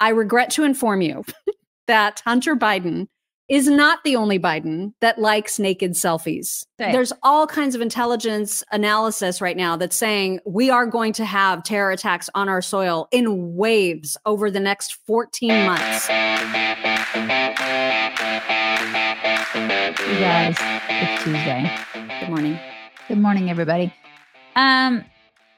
I regret to inform you that Hunter Biden is not the only Biden that likes naked selfies. Right. There's all kinds of intelligence analysis right now that's saying we are going to have terror attacks on our soil in waves over the next 14 months. You guys, it's Tuesday. Good morning. Good morning, everybody. Um,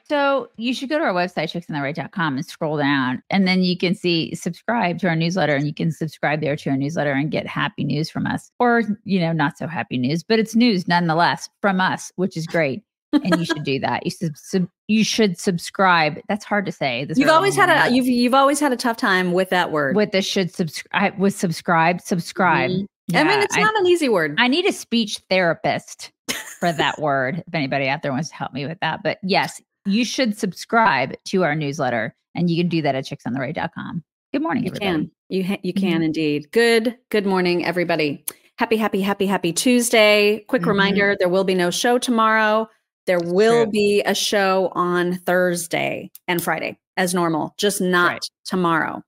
so you should go to our website, chicksontheright.com and scroll down. And then you can see subscribe to our newsletter and you can subscribe there to our newsletter and get happy news from us. Or, you know, not so happy news, but it's news nonetheless from us, which is great. and you should do that. You should sub- you should subscribe. That's hard to say. This You've always had a you've you've always had a tough time with that word. with the should subscribe with subscribe subscribe. Mhm. I mean, it's not an easy word. I need a speech therapist for that word. If anybody out there wants to help me with that. But yes, you should subscribe to our newsletter and you can do that at chicksontheright.com. Good morning, You everybody. can. You ha- you can indeed. Good good morning everybody. Happy happy happy happy Tuesday. Quick Mhm. reminder there will be no show tomorrow. There will True. be a show on Thursday and Friday as normal, just not Right. tomorrow.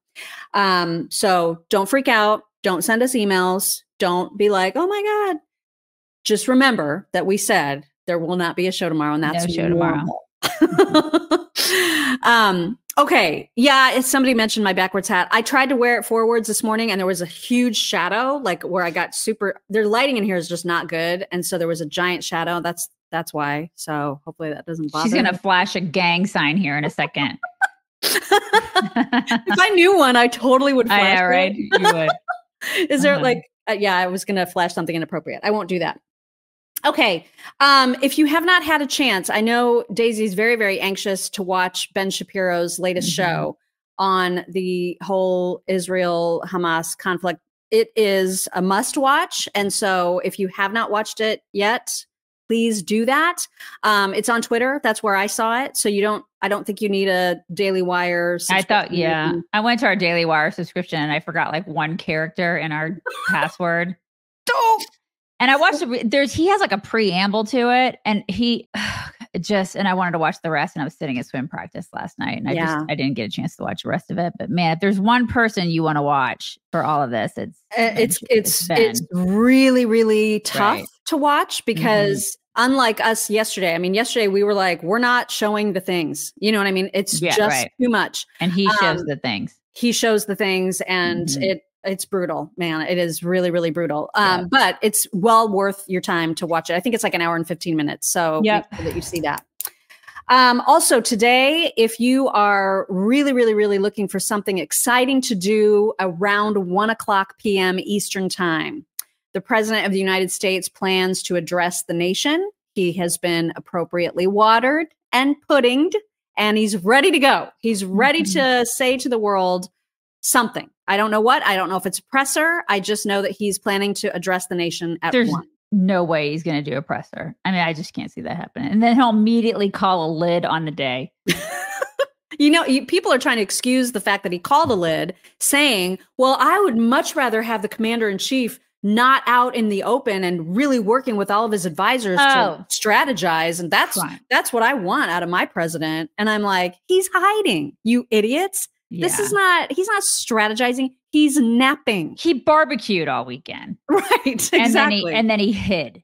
Um so don't freak out, don't send us emails, don't be like, "Oh my god." Just remember that we said there will not be a show tomorrow and No that's show tomorrow. um okay yeah if somebody mentioned my backwards hat i tried to wear it forwards this morning and there was a huge shadow like where i got super their lighting in here is just not good and so there was a giant shadow that's that's why so hopefully that doesn't bother She's gonna me. flash a gang sign here in a second. if i knew one i totally would flash I it. right? You would. is there Uh-huh. like uh, yeah i was gonna flash something inappropriate i won't do that okay um if you have not had a chance i know daisy's very very anxious to watch ben shapiro's latest Mhm. show on the whole israel hamas conflict it is a must watch and so if you have not watched it yet please do that um it's on twitter that's where i saw it so you don't i don't think you need a daily wire I thought, yeah. I went to our Daily Wire subscription and I forgot like one character in our password. And I watched it. There's he has like a preamble to it, and he just and I wanted to watch the rest. And I was sitting at swim practice last night, and I Yeah. just I didn't get a chance to watch the rest of it. But man, if there's one person you want to watch for all of this, it's Uh, it's it's Ben. it's really really tough Right. Mm-hmm. to watch because unlike us yesterday i mean yesterday we were like we're not showing the things you know what i mean it's Yeah, just right. too much and he shows Um, the things. he shows the things and Mhm. it it's brutal man it is really really brutal Yeah. um but it's well worth your time to watch it i think it's like an hour and 15 minutes so Yep. sure that you see that um, also today, if you are really, really, really looking for something exciting to do around one o'clock p.m. Eastern time, the President of the United States plans to address the nation. He has been appropriately watered and puddinged, and he's ready to go. He's ready to say to the world something. I don't know what. I don't know if it's a presser. I just know that he's planning to address the nation at There's one. no way he's going to do a presser. I mean, I just can't see that happening. And then he'll immediately call a lid on the day. You know, you, people are trying to excuse the fact that he called a lid, saying, "Well, I would much rather have the commander in chief not out in the open and really working with all of his advisors Oh. to strategize." And that's Fine. that's what I want out of my president. And I'm like, he's hiding, you idiots. This is not. He's not strategizing. He's napping. he barbecued all weekend. Right. Exactly. And then he and then he hid.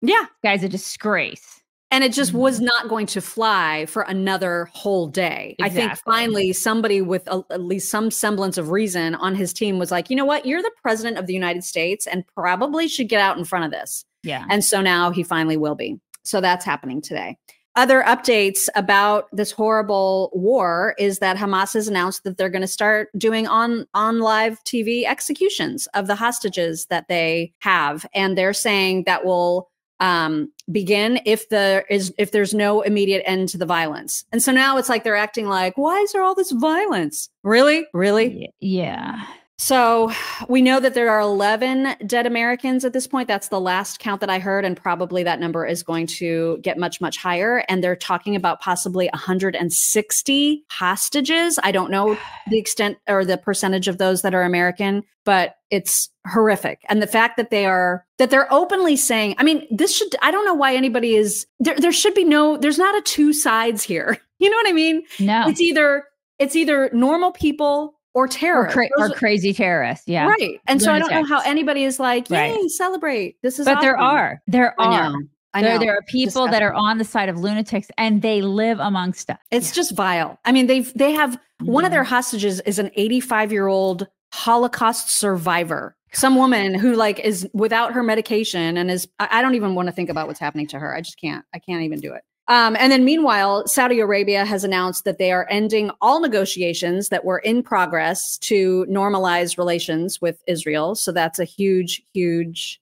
yeah. Guy's a disgrace. And it just was Mhm. not going to fly for another whole day. I think finally somebody with a, at least some semblance of reason on his team was like, you know what? You're the president of the United States and probably should get out in front of this. Yeah. And so now he finally will be. So that's happening today. Other updates about this horrible war is that Hamas has announced that they're going to start doing on on live TV executions of the hostages that they have, and they're saying that will um, begin if there is if there's no immediate end to the violence. And so now it's like they're acting like, why is there all this violence? Really, really? Yeah. So we know that there are 11 dead Americans at this point. That's the last count that I heard. And probably that number is going to get much, much higher. And they're talking about possibly 160 hostages. I don't know the extent or the percentage of those that are American, but it's horrific. And the fact that they are, that they're openly saying, I mean, this should, I don't know why anybody is, there, there should be no, there's not a two sides here. You know what I mean? No. it's either it's either normal people or terrorists or, cra- or crazy terrorists. Yeah, right. And Lunatics. so I don't know how anybody is like, yay, right. celebrate. This is, but awesome. there are, there are. I know. There, there are people that are on the side of lunatics and they live amongst us. It's yeah. just vile. I mean, they've they have mm-hmm. one of their mm-hmm. hostages is an 85 year old Holocaust survivor. Some woman who like is without her medication and is I don't even want to think about what's happening to her. I just can't. I can't even do it. Um, and then meanwhile, Saudi Arabia has announced that they are ending all negotiations that were in progress to normalize relations with Israel. So that's a huge, huge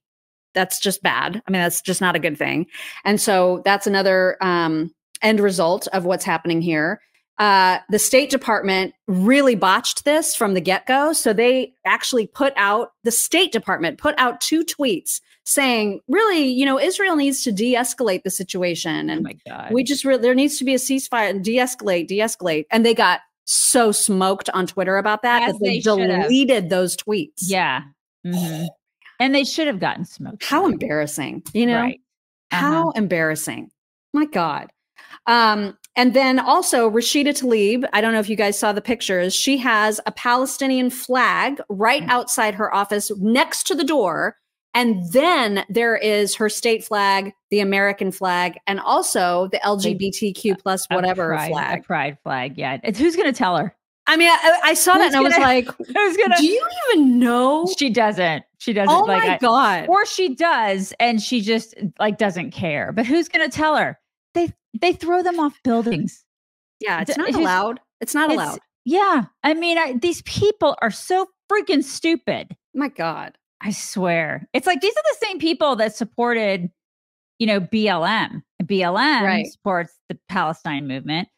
that's just bad. I mean, that's just not a good thing. And so that's another um, end result of what's happening here. Uh, the State Department really botched this from the get go. So they actually put out, the State Department put out two tweets saying, really, you know, Israel needs to de escalate the situation. And oh we just, re- there needs to be a ceasefire and de escalate, de escalate. And they got so smoked on Twitter about that As that they, they deleted those tweets. Yeah. Mm-hmm. And they should have gotten smoked. How embarrassing, you know? Right. Uh-huh. How embarrassing. My God. Um, and then also Rashida Tlaib, I don't know if you guys saw the pictures. She has a Palestinian flag right mm. outside her office next to the door. And then there is her state flag, the American flag, and also the LGBTQ plus whatever a pride, flag. A pride flag. Yeah. It's, who's going to tell her? I mean, I, I saw who's that and gonna, I was like, who's gonna, do you even know? She doesn't. She doesn't. Oh like, my god! or she does, and she just like doesn't care. But who's going to tell her? They they throw them off buildings. Yeah, it's not allowed. It's not allowed. Yeah, I mean, I, these people are so freaking stupid. My God, I swear, it's like these are the same people that supported, you know, BLM. BLM right. supports the Palestine movement,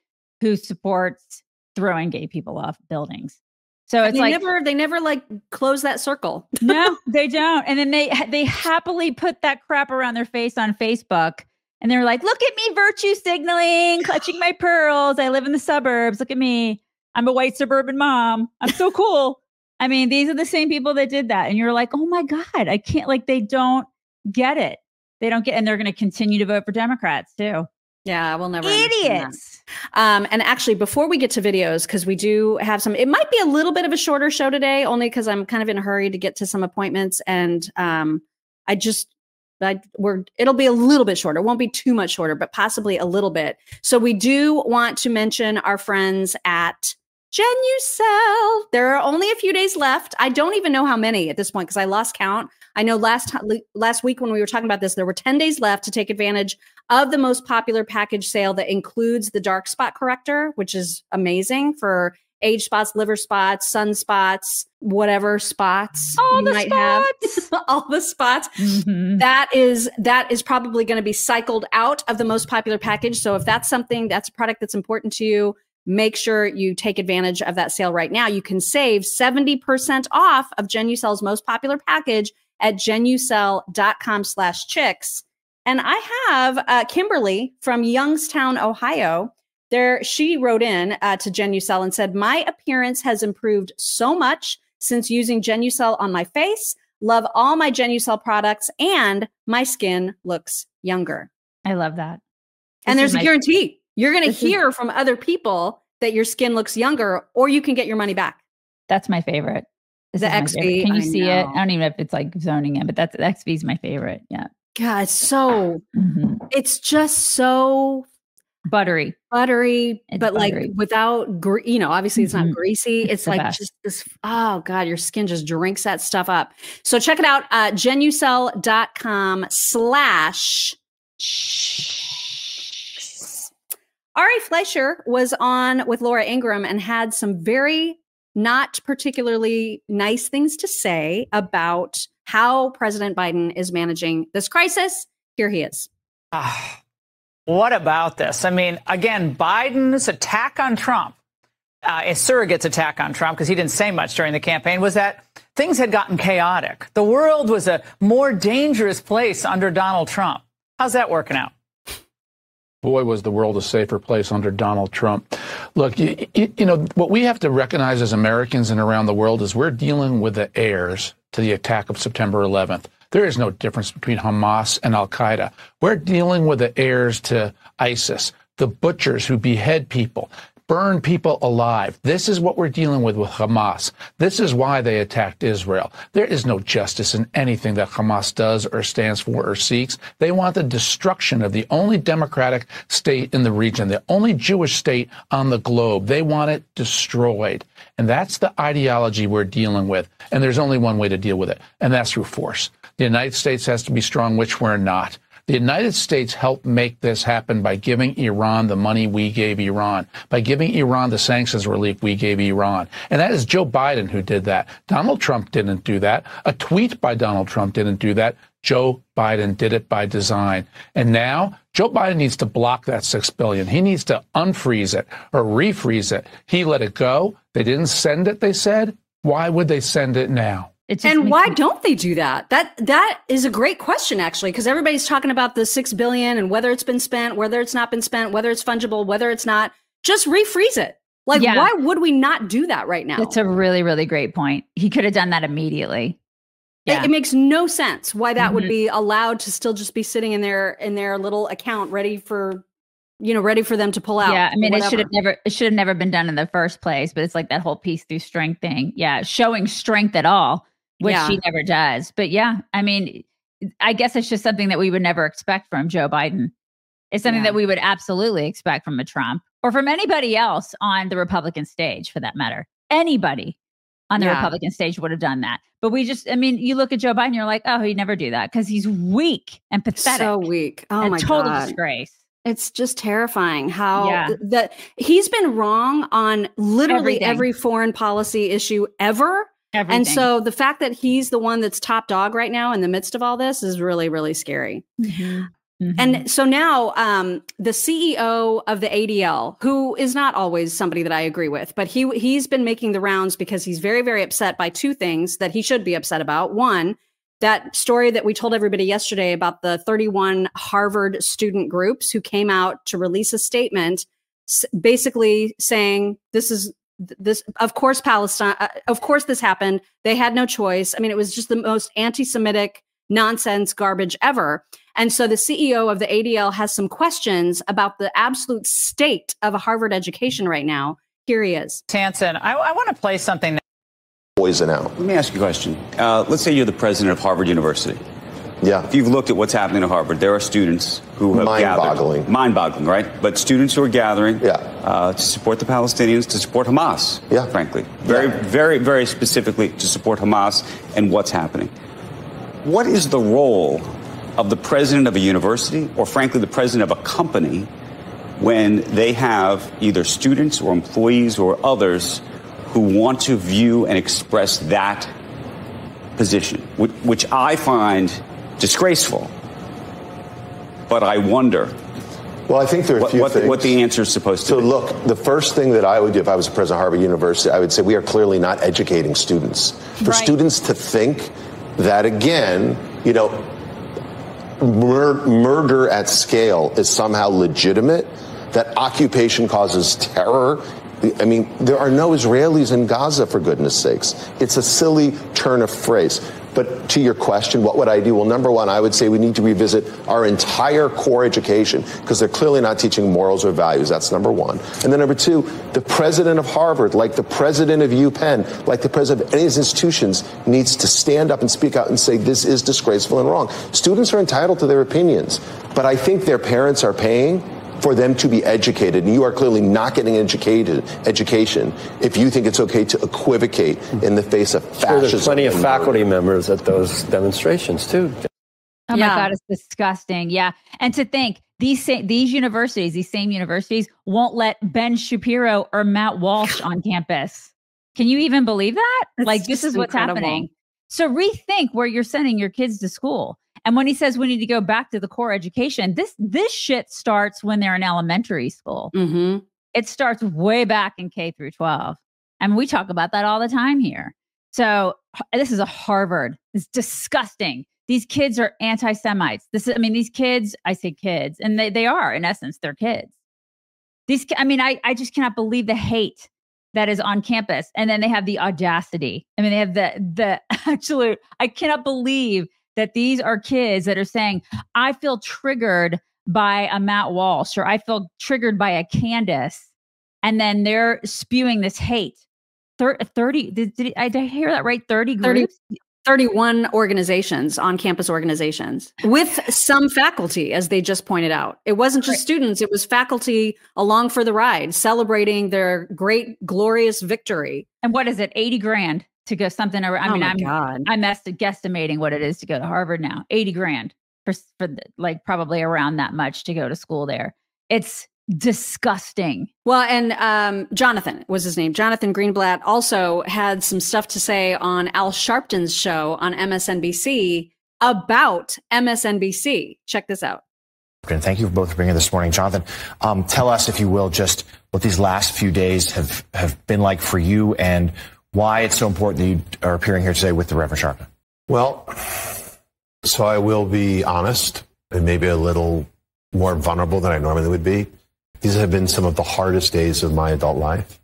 who supports throwing gay people off buildings. So it's they like never they never like close that circle. no, they don't. And then they they happily put that crap around their face on Facebook. And they're like, look at me virtue signaling, clutching my pearls. I live in the suburbs. Look at me. I'm a white suburban mom. I'm so cool. I mean, these are the same people that did that. And you're like, oh my God, I can't, like, they don't get it. They don't get, and they're going to continue to vote for Democrats too. Yeah, we'll never. Idiots. Um, and actually, before we get to videos, because we do have some, it might be a little bit of a shorter show today, only because I'm kind of in a hurry to get to some appointments, and um, I just, I, we're, it'll be a little bit shorter. It won't be too much shorter, but possibly a little bit. So we do want to mention our friends at Genucel. There are only a few days left. I don't even know how many at this point because I lost count. I know last time, last week when we were talking about this, there were 10 days left to take advantage of the most popular package sale that includes the dark spot corrector, which is amazing for age spots, liver spots, sunspots, whatever spots all you might spots. have. all the spots. Mm-hmm. That is that is probably going to be cycled out of the most popular package. So if that's something that's a product that's important to you, make sure you take advantage of that sale right now. You can save 70% off of Genucel's most popular package at genucel.com slash chicks. And I have uh, Kimberly from Youngstown, Ohio. There, she wrote in uh, to Genucel and said, "My appearance has improved so much since using Genucel on my face. Love all my Genucel products, and my skin looks younger." I love that. This and there's a guarantee. You're going to hear is- from other people that your skin looks younger, or you can get your money back. That's my favorite. This the XV. Can you I see know. it? I don't even know if it's like zoning in, but that's XV is my favorite. Yeah. God, so mm-hmm. it's just so buttery, buttery, it's but buttery. like without, gre- you know, obviously it's mm-hmm. not greasy. It's, it's like best. just this. Oh God, your skin just drinks that stuff up. So check it out. Uh, genucel.com slash. Ari Fleischer was on with Laura Ingraham and had some very not particularly nice things to say about how President Biden is managing this crisis. Here he is. What about this? I mean, again, Biden's attack on Trump, uh, a surrogate's attack on Trump, because he didn't say much during the campaign, was that things had gotten chaotic. The world was a more dangerous place under Donald Trump. How's that working out? Boy, was the world a safer place under Donald Trump. Look, you, you, know, what we have to recognize as Americans and around the world is we're dealing with the heirs to the attack of September 11th. There is no difference between Hamas and Al Qaeda. We're dealing with the heirs to ISIS, the butchers who behead people, burn people alive. This is what we're dealing with with Hamas. This is why they attacked Israel. There is no justice in anything that Hamas does or stands for or seeks. They want the destruction of the only democratic state in the region, the only Jewish state on the globe. They want it destroyed. And that's the ideology we're dealing with. And there's only one way to deal with it, and that's through force. The United States has to be strong, which we're not. The United States helped make this happen by giving Iran the money we gave Iran, by giving Iran the sanctions relief we gave Iran. And that is Joe Biden who did that. Donald Trump didn't do that. A tweet by Donald Trump didn't do that. Joe Biden did it by design. And now Joe Biden needs to block that 6 billion. He needs to unfreeze it or refreeze it. He let it go. They didn't send it, they said. Why would they send it now? And why don't they do that? That that is a great question actually, because everybody's talking about the six billion and whether it's been spent, whether it's not been spent, whether it's fungible, whether it's not. Just refreeze it. Like, yeah. why would we not do that right now? That's a really, really great point. He could have done that immediately. Yeah. It, it makes no sense why that mm-hmm. would be allowed to still just be sitting in their in their little account, ready for you know, ready for them to pull out. Yeah, I mean, it should have never, it should have never been done in the first place. But it's like that whole peace through strength thing. Yeah, showing strength at all which yeah. she never does. But yeah, I mean, I guess it's just something that we would never expect from Joe Biden. It's something yeah. that we would absolutely expect from a Trump or from anybody else on the Republican stage for that matter. Anybody on the yeah. Republican stage would have done that. But we just, I mean, you look at Joe Biden, you're like, oh, he'd never do that because he's weak and pathetic. So weak. Oh my total God. disgrace. It's just terrifying how yeah. that he's been wrong on literally Everything. every foreign policy issue ever Everything. And so the fact that he's the one that's top dog right now in the midst of all this is really, really scary. Mm-hmm. Mm-hmm. And so now um, the CEO of the ADL, who is not always somebody that I agree with, but he he's been making the rounds because he's very, very upset by two things that he should be upset about. One, that story that we told everybody yesterday about the 31 Harvard student groups who came out to release a statement basically saying this is this of course palestine uh, of course this happened. They had no choice. I mean it was just the most anti-semitic nonsense garbage ever. And so the ceo of the adl has some questions about the absolute state of a harvard education right now. Here he is. Hanson, i, I want to play something poison out let me ask you a question. Uh, let's say you're the president of harvard university yeah. If you've looked at what's happening at Harvard, there are students who have mind-boggling, mind-boggling, right? But students who are gathering, yeah. uh, to support the Palestinians, to support Hamas, yeah. frankly, very, yeah. very, very specifically to support Hamas and what's happening. What is the role of the president of a university, or frankly, the president of a company, when they have either students or employees or others who want to view and express that position, which I find disgraceful. But I wonder. Well, I think there are a what, few what, things. What the answer is supposed to so be. So, look, the first thing that I would do if I was a president of Harvard University, I would say we are clearly not educating students. For right. students to think that, again, you know, mur- murder at scale is somehow legitimate, that occupation causes terror I mean, there are no Israelis in Gaza, for goodness sakes. It's a silly turn of phrase. But to your question, what would I do? Well, number one, I would say we need to revisit our entire core education because they're clearly not teaching morals or values. That's number one. And then number two, the president of Harvard, like the president of UPenn, like the president of any of these institutions, needs to stand up and speak out and say this is disgraceful and wrong. Students are entitled to their opinions, but I think their parents are paying for them to be educated. And you are clearly not getting educated education if you think it's okay to equivocate in the face of fascism. Sure, there's plenty of faculty members at those demonstrations too. Oh yeah. my God, it's disgusting. Yeah. And to think these these universities, these same universities, won't let Ben Shapiro or Matt Walsh on campus. Can you even believe that? That's like this is what's incredible. happening. So rethink where you're sending your kids to school. And when he says we need to go back to the core education, this this shit starts when they're in elementary school. Mm-hmm. It starts way back in K through 12. And we talk about that all the time here. So this is a Harvard. It's disgusting. These kids are anti-Semites. This is, I mean, these kids, I say kids, and they, they are, in essence, they're kids. These, I mean, I, I just cannot believe the hate that is on campus. And then they have the audacity. I mean, they have the the absolute, I cannot believe that these are kids that are saying, I feel triggered by a Matt Walsh or I feel triggered by a Candace. and then they're spewing this hate. Thir- 30, did, did, I, did I hear that right? 30 30 31 organizations, on campus organizations, with some faculty, as they just pointed out. It wasn't just students, it was faculty along for the ride, celebrating their great, glorious victory. And what is it? 80 grand to go something around. I oh mean, my I'm, God. I'm est- guesstimating what it is to go to Harvard now 80 grand for, for the, like probably around that much to go to school there. It's disgusting. Well, and um, Jonathan was his name. Jonathan Greenblatt also had some stuff to say on Al Sharpton's show on MSNBC about MSNBC. Check this out. And thank you both for being here this morning. Jonathan, um, tell us, if you will, just what these last few days have, have been like for you and why it's so important that you are appearing here today with the Reverend Sharpton. Well, so I will be honest and maybe a little more vulnerable than I normally would be. These have been some of the hardest days of my adult life.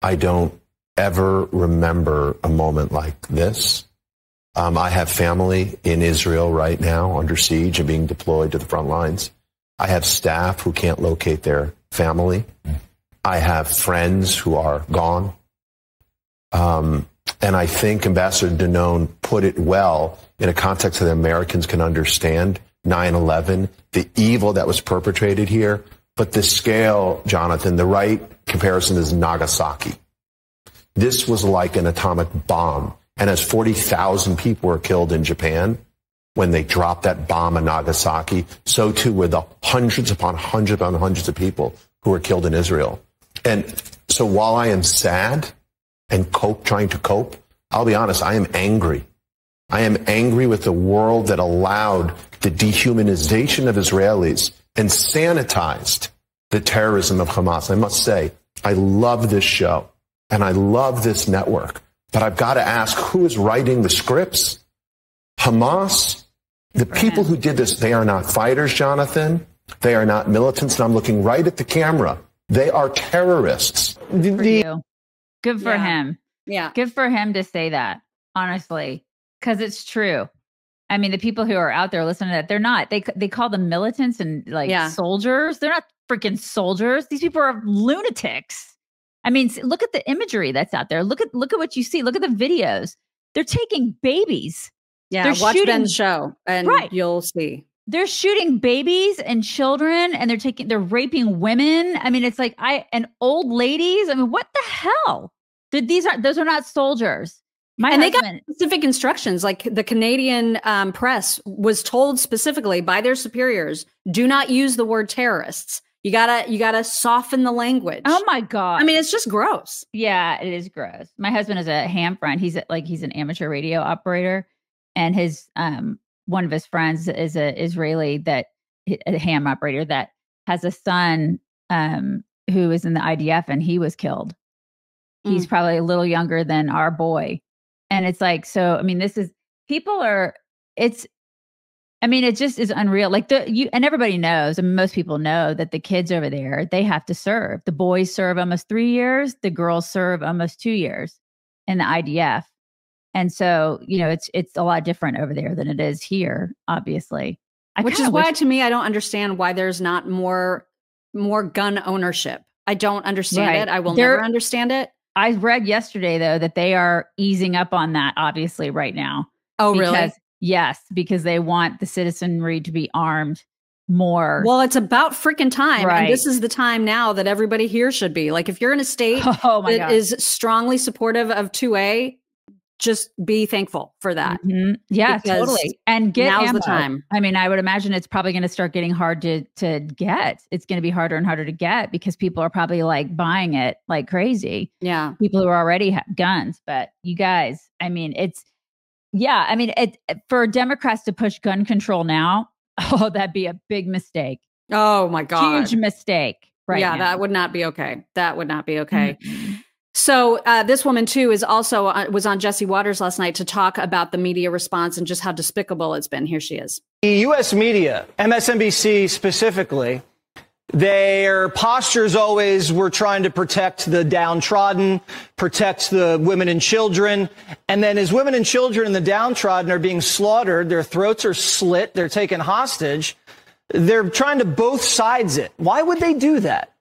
I don't ever remember a moment like this. Um, I have family in Israel right now under siege and being deployed to the front lines. I have staff who can't locate their family. I have friends who are gone. Um, and I think Ambassador Danon put it well in a context that Americans can understand 9 11, the evil that was perpetrated here. But the scale, Jonathan, the right comparison is Nagasaki. This was like an atomic bomb. And as 40,000 people were killed in Japan when they dropped that bomb in Nagasaki, so too were the hundreds upon hundreds upon hundreds of people who were killed in Israel. And so while I am sad and cope, trying to cope, I'll be honest, I am angry. I am angry with the world that allowed the dehumanization of Israelis and sanitized the terrorism of Hamas. I must say, I love this show and I love this network, but I've got to ask who is writing the scripts? Hamas? The people who did this, they are not fighters, Jonathan. They are not militants. And I'm looking right at the camera. They are terrorists. Good for you. Good for Yeah. him. Yeah. Good for him to say that, honestly, because it's true. I mean, the people who are out there listening to that, they're not. They they call them militants and like Yeah. soldiers. They're not freaking soldiers. These people are lunatics. I mean, look at the imagery that's out there. Look at look at what you see. Look at the videos. They're taking babies. Yeah. They're Watch shooting- Ben's show and Right. you'll see. They're shooting babies and children, and they're taking they're raping women. I mean, it's like I and old ladies. I mean, what the hell? Did these are those are not soldiers. My and they got husband, specific instructions. Like the Canadian um, press was told specifically by their superiors, do not use the word terrorists. You gotta you gotta soften the language. oh my god! I mean, it's just gross. Yeah, it is gross. My husband is a ham friend. He's like he's an amateur radio operator, and his um one of his friends is a Israeli that a ham operator that has a son um who is in the IDF and he was killed. He's probably a little younger than our boy, and it's like so. I mean, this is people are. It's. I mean, it just is unreal. Like the you and everybody knows, and most people know that the kids over there they have to serve. The boys serve almost three years. The girls serve almost two years in the IDF, and so you know it's it's a lot different over there than it is here. Obviously, I Which is why wish- to me I don't understand why there's not more more gun ownership. I don't understand Right. it. I will There- never understand it. I read yesterday though that they are easing up on that. Obviously, right now. Oh, really? Yes, because they want the citizenry to be armed more. Well, it's about freaking time. Right. And this is the time now that everybody here should be. Like if you're in a state oh that god! is strongly supportive of 2A, just be thankful for that. Mhm. Yeah, totally. And get Now's ammo. the time. I mean, I would imagine it's probably going to start getting hard to to get. It's going to be harder and harder to get because people are probably like buying it like crazy. Yeah. People who already have guns, but you guys, I mean, it's yeah. I mean, it for Democrats to push gun control now. Oh, that'd be a big mistake. Oh my God. Huge mistake. Right. yeah, now. that would not be okay. That would not be okay. Mhm. So uh, this woman too is also uh, was on Jesse Watters last night to talk about the media response and just how despicable it's been. Here she is. The U.S. media, MSNBC specifically, their postures always were trying to protect the downtrodden, protect the women and children. And then as women and children and the downtrodden are being slaughtered, their throats are slit, they're taken hostage, they're trying to both sides it. Why would they do that?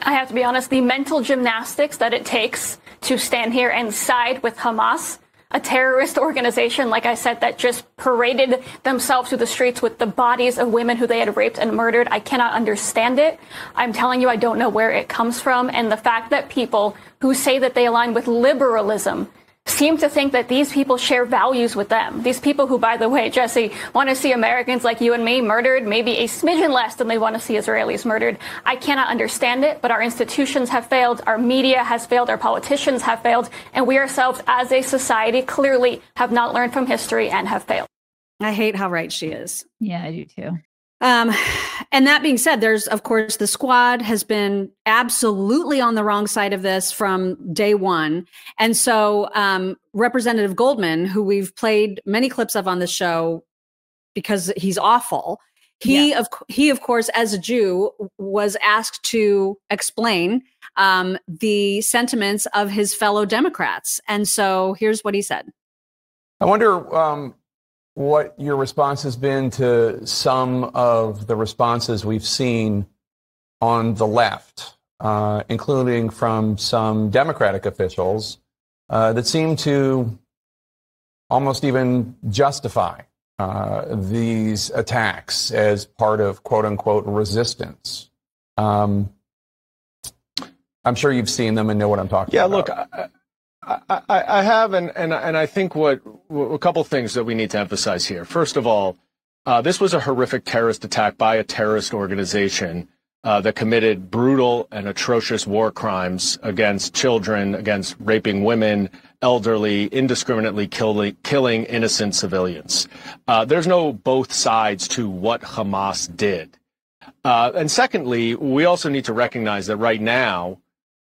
I have to be honest, the mental gymnastics that it takes to stand here and side with Hamas, a terrorist organization, like I said, that just paraded themselves through the streets with the bodies of women who they had raped and murdered. I cannot understand it. I'm telling you, I don't know where it comes from. And the fact that people who say that they align with liberalism seem to think that these people share values with them. These people who, by the way, Jesse, want to see Americans like you and me murdered, maybe a smidgen less than they want to see Israelis murdered. I cannot understand it, but our institutions have failed, our media has failed, our politicians have failed, and we ourselves as a society clearly have not learned from history and have failed. I hate how right she is. Yeah, I do too. Um, and that being said, there's of course the squad has been absolutely on the wrong side of this from day one, and so um, Representative Goldman, who we've played many clips of on the show, because he's awful. He yeah. of he of course, as a Jew, was asked to explain um, the sentiments of his fellow Democrats, and so here's what he said. I wonder um, what your response has been to some of the responses we've seen on the left, uh, including from some Democratic officials uh, that seem to almost even justify uh, these attacks as part of quote unquote resistance. Um, I'm sure you've seen them and know what I'm talking yeah, about. Yeah, look, I, I, have, and, and, and I think what a couple things that we need to emphasize here. First of all, uh, this was a horrific terrorist attack by a terrorist organization uh, that committed brutal and atrocious war crimes against children, against raping women, elderly, indiscriminately killing, killing innocent civilians. Uh, there's no both sides to what Hamas did. Uh, and secondly, we also need to recognize that right now,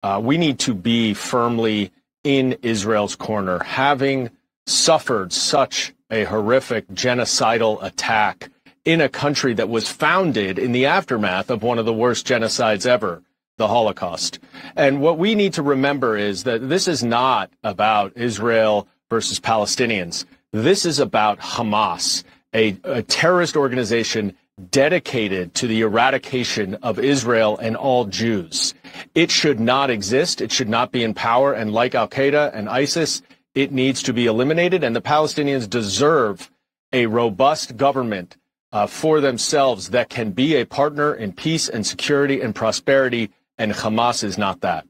uh, we need to be firmly in Israel's corner, having suffered such a horrific genocidal attack in a country that was founded in the aftermath of one of the worst genocides ever, the Holocaust. And what we need to remember is that this is not about Israel versus Palestinians. This is about Hamas, a, a terrorist organization dedicated to the eradication of Israel and all Jews. It should not exist. It should not be in power. And like Al Qaeda and ISIS, it needs to be eliminated. And the Palestinians deserve a robust government uh, for themselves that can be a partner in peace and security and prosperity. And Hamas is not that.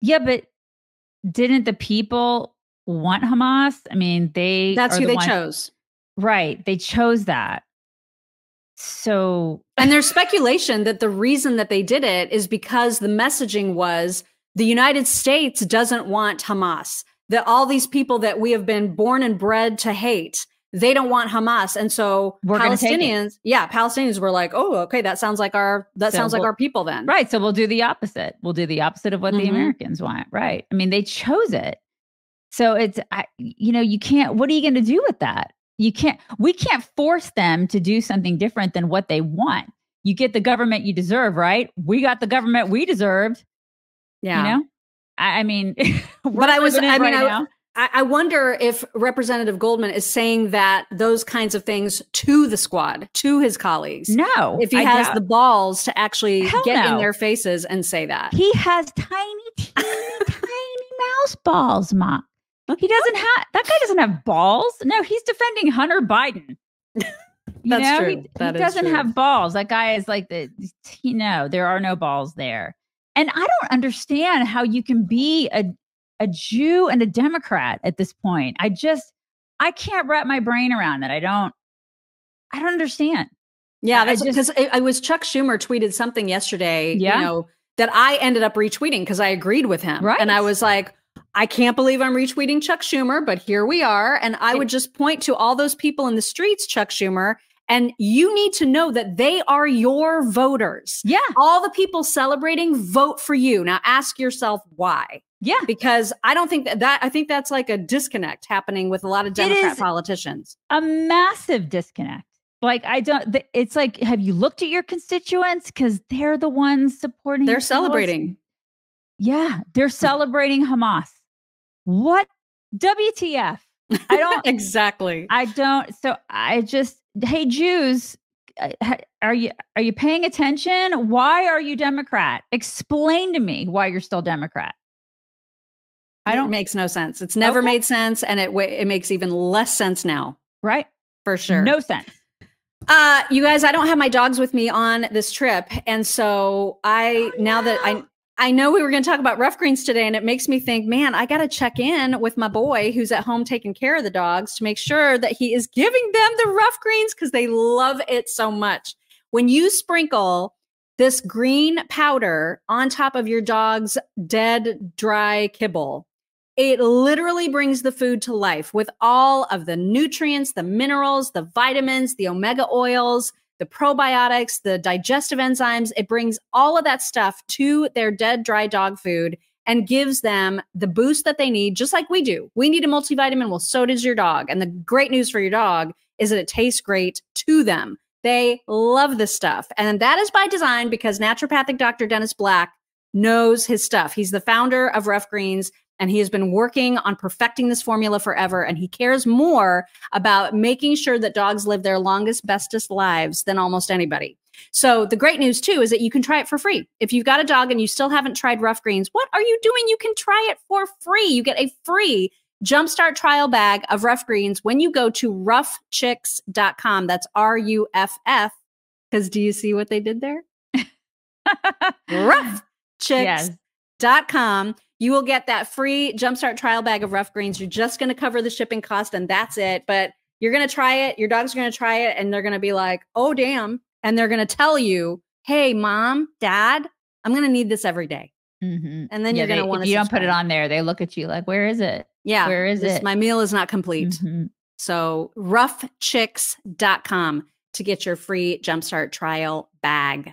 Yeah, but didn't the people want Hamas? I mean, they that's who the they ones, chose. Right. They chose that. So, and there's speculation that the reason that they did it is because the messaging was the United States doesn't want Hamas. That all these people that we have been born and bred to hate, they don't want Hamas. And so We're Palestinians, yeah, Palestinians were like, "Oh, okay, that sounds like our that so sounds we'll, like our people then." Right, so we'll do the opposite. We'll do the opposite of what mm-hmm. the Americans want. Right. I mean, they chose it. So it's I, you know, you can't what are you going to do with that? You can't we can't force them to do something different than what they want. You get the government you deserve right? We got the government we deserved. Yeah. you know? I, I mean but i was i mean right I, I wonder if representative goldman is saying that those kinds of things to the squad to his colleagues no if he I has doubt. the balls to actually Hell get no. in their faces and say that. He has tiny teeny tiny mouse balls mom he doesn't have that guy doesn't have balls. No, he's defending Hunter Biden. You That's know, true. he, that he doesn't true. have balls. That guy is like the you know, there are no balls there. And I don't understand how you can be a a Jew and a Democrat at this point. I just I can't wrap my brain around it. I don't I don't understand. Yeah, that's because it, was Chuck Schumer tweeted something yesterday, yeah. you know, that I ended up retweeting because I agreed with him. Right. And I was like, I can't believe I'm retweeting Chuck Schumer, but here we are. And I would just point to all those people in the streets, Chuck Schumer, and you need to know that they are your voters. Yeah. All the people celebrating vote for you. Now ask yourself why. Yeah. Because I don't think that, that I think that's like a disconnect happening with a lot of Democrat politicians. A massive disconnect. Like I don't it's like have you looked at your constituents cuz they're the ones supporting They're celebrating. Yeah, they're celebrating Hamas. What WTF? I don't exactly. I don't. So I just, hey, Jews, uh, are you are you paying attention? Why are you Democrat? Explain to me why you're still Democrat. I don't. It makes no sense. It's never okay. made sense, and it it makes even less sense now. Right. For sure. No sense. Uh, you guys, I don't have my dogs with me on this trip, and so I now that I I know we were going to talk about Ruff Greens today, and it makes me think, man, I got to check in with my boy who's at home taking care of the dogs to make sure that he is giving them the Ruff Greens because they love it so much. When you sprinkle this green powder on top of your dog's dead, dry kibble, it literally brings the food to life with all of the nutrients, the minerals, the vitamins, the omega oils the probiotics, the digestive enzymes. It brings all of that stuff to their dead, dry dog food and gives them the boost that they need, just like we do. We need a multivitamin. Well, so does your dog. And the great news for your dog is that it tastes great to them. They love this stuff. And that is by design because naturopathic Dr. Dennis Black knows his stuff. He's the founder of Ruff Greens and he has been working on perfecting this formula forever and he cares more about making sure that dogs live their longest bestest lives than almost anybody. So the great news too is that you can try it for free. If you've got a dog and you still haven't tried Ruff Greens what are you doing? You can try it for free. You get a free jumpstart trial bag of Ruff Greens when you go to ruffchicks.com that's r-u-f-f because do you see what they did there? ruffchicks.com yes you will get that free jumpstart trial bag of Ruff Greens. You're just going to cover the shipping cost and that's it. But you're going to try it. Your dog's are going to try it and they're going to be like, oh, damn. And they're going to tell you, hey, mom, dad, I'm going to need this every day. Mm-hmm. And then yeah, you're going to want to. You don't put it on there. They look at you like, where is it? Yeah. Where is this, it? My meal is not complete. Mm-hmm. So ruffchicks.com to get your free jumpstart trial bag.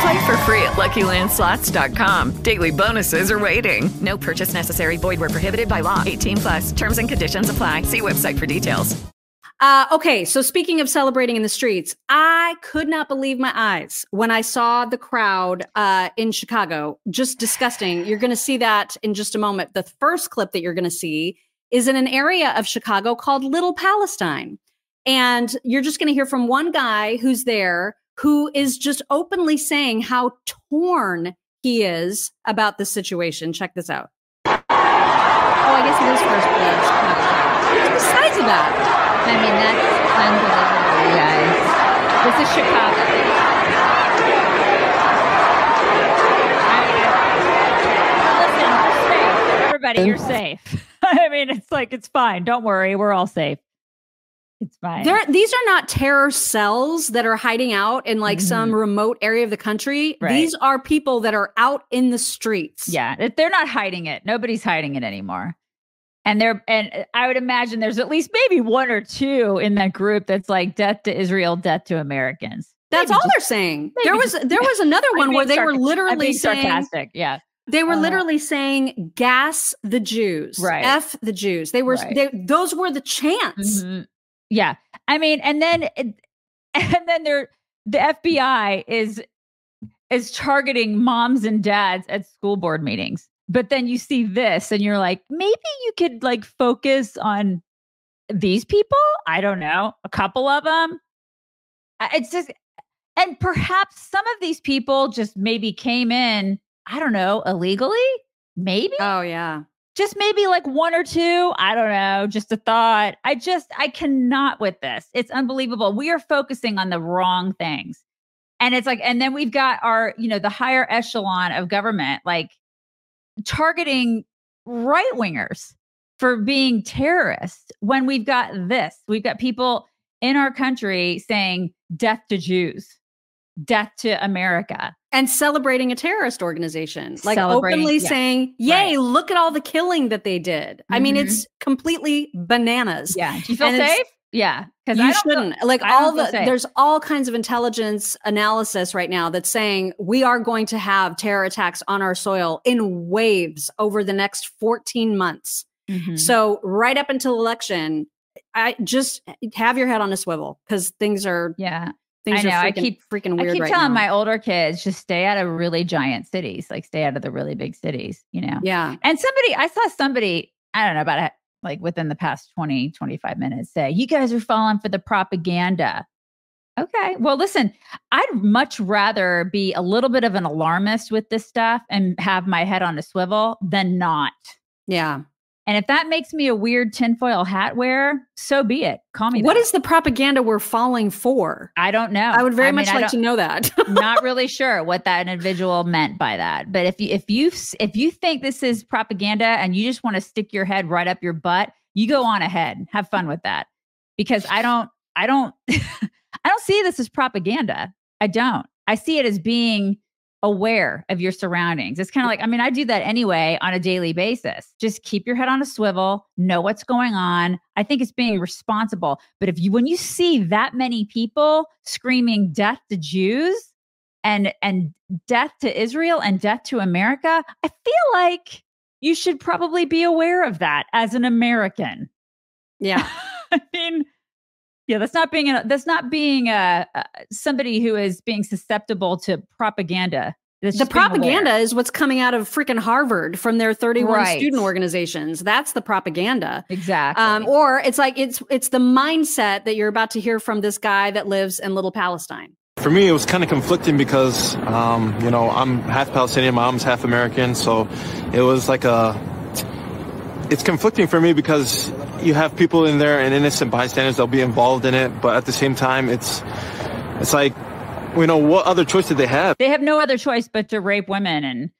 Play for free at LuckyLandSlots.com. Daily bonuses are waiting. No purchase necessary. Void were prohibited by law. 18 plus. Terms and conditions apply. See website for details. Uh, okay, so speaking of celebrating in the streets, I could not believe my eyes when I saw the crowd uh, in Chicago. Just disgusting. You're going to see that in just a moment. The first clip that you're going to see is in an area of Chicago called Little Palestine. And you're just going to hear from one guy who's there who is just openly saying how torn he is about the situation. Check this out. Oh, I guess it is first place. What's the size that? I mean, that's unbelievable, guys. This is Chicago. Everybody, you're safe. I mean, it's like it's fine. Don't worry, we're all safe. It's fine. There, these are not terror cells that are hiding out in like mm-hmm. some remote area of the country. Right. These are people that are out in the streets. Yeah, they're not hiding it. Nobody's hiding it anymore. And there, and I would imagine there's at least maybe one or two in that group that's like death to Israel, death to Americans. That's maybe all just, they're saying. There was there was another one where they were literally saying, sarcastic. Yeah. They were uh, literally saying gas the Jews. Right. F the Jews. They were right. they, those were the chants. Mm-hmm. Yeah. I mean, and then and then there the FBI is is targeting moms and dads at school board meetings. But then you see this and you're like, maybe you could like focus on these people? I don't know, a couple of them. It's just and perhaps some of these people just maybe came in, I don't know, illegally? Maybe? Oh yeah just maybe like one or two. I don't know. Just a thought. I just, I cannot with this. It's unbelievable. We are focusing on the wrong things. And it's like, and then we've got our, you know, the higher echelon of government, like targeting right wingers. for being terrorists when we've got this. We've got people in our country saying death to Jews, death to America. and celebrating a terrorist organization, like openly yeah. saying, "Yay, look at all the killing that they did." I mean, Mhm. it's completely bananas. Yeah. Do you feel And safe? Yeah. Because you shouldn't. like I all the safe. there's all kinds of intelligence analysis right now that's saying we are going to have terror attacks on our soil in waves over the next 14 months. Mhm. So right up until election, I just have your head on a swivel because things are yeah things I know. are I keep freaking weird I keep right telling now. my older kids just stay out of really giant cities, like stay out of the really big cities, you know? Yeah. And somebody, I saw somebody, I don't know about it, like within the past 20, 25 minutes say, you guys are falling for the propaganda. Okay. Well, listen, I'd much rather be a little bit of an alarmist with this stuff and have my head on a swivel than not. Yeah. And if that makes me a weird tinfoil hat wearer, so be it. Call me. What is the propaganda we're falling for? I don't know. I would very I mean, much I like to know that. not really sure what that individual meant by that. But if you if you if you think this is propaganda and you just want to stick your head right up your butt, you go on ahead. Have fun with that. Because I don't I don't I don't see this as propaganda. I don't. I see it as being aware of your surroundings. It's kind of like, I mean, I do that anyway on a daily basis. Just keep your head on a swivel, know what's going on. I think it's being responsible. But if you, when you see that many people screaming death to Jews and, and death to Israel and death to America, I feel like you should probably be aware of that as an American. Yeah. I mean, yeah, that's not being a, that's not being a, a somebody who is being susceptible to propaganda. That's the just being aware. propaganda is what's coming out of freaking Harvard from their 31 Right. student organizations. That's the propaganda. Exactly. Um, or it's like it's it's the mindset that you're about to hear from this guy that lives in Little Palestine. For me, it was kind of conflicting because, um, you know, I'm half Palestinian, my mom's half American, so it was like a. It's conflicting for me because you have people in there and innocent bystanders that'll be involved in it, but at the same time, it's, it's like, you know, what other choice did they have? They have no other choice but to rape women and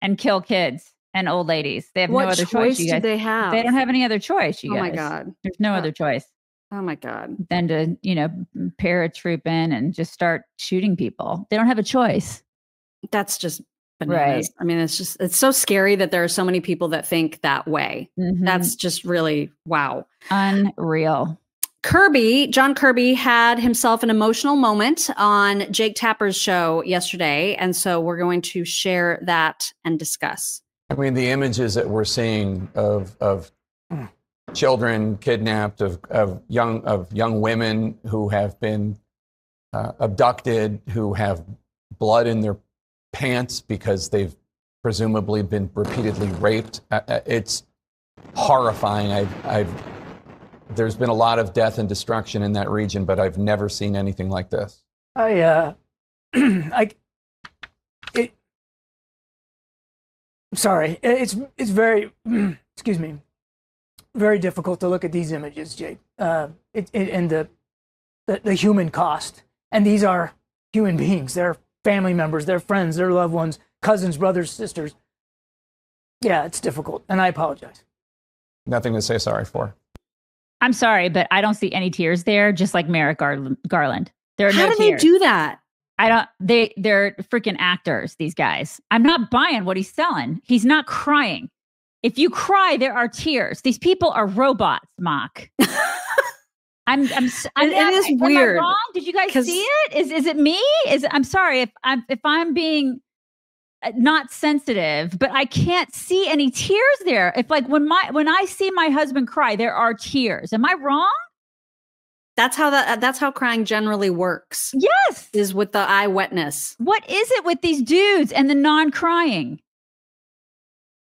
and kill kids and old ladies. They have What no other choice choice. You do guys. they have? They don't have any other choice. You Oh my. God. There's no Uh, other choice Oh my god. than to you know paratroop in and just start shooting people. They don't have a choice. That's just bananas. I mean, it's just it's so scary that there are so many people that think that way. Mm-hmm. That's just really wow. Unreal. Kirby, John Kirby had himself an emotional moment on Jake Tapper's show yesterday. And so we're going to share that and discuss. I mean, the images that we're seeing of of children kidnapped, of of young of young women who have been uh, abducted, who have blood in their pants because they've presumably been repeatedly raped. Uh, uh, it's horrifying. I've, I've there's been a lot of death and destruction in that region, but I've never seen anything like this. I uh I it sorry. It's it's very excuse me. Very difficult to look at these images, Jake. Uh it, it and the, the the human cost. And these are human beings. They're family members, they're friends, they're loved ones, cousins, brothers, sisters. Yeah, it's difficult. And I apologize. Nothing to say sorry for. I'm sorry, but I don't see any tears there. Just like Merrick Gar- Garland, there are How no do they do that? I don't. They they're freaking actors. These guys. I'm not buying what he's selling. He's not crying. If you cry, there are tears. These people are robots, Mock. I'm. I'm. I'm It- it is am I weird, wrong? Did you guys see it? Is is it me? Is I'm sorry if I'm if I'm being uh, not sensitive, but I can't see any tears there. If like when my when I see my husband cry, there are tears. Am I wrong? That's how that that's how crying generally works. Yes. Is with the eye wetness. What is it with these dudes and the non-crying?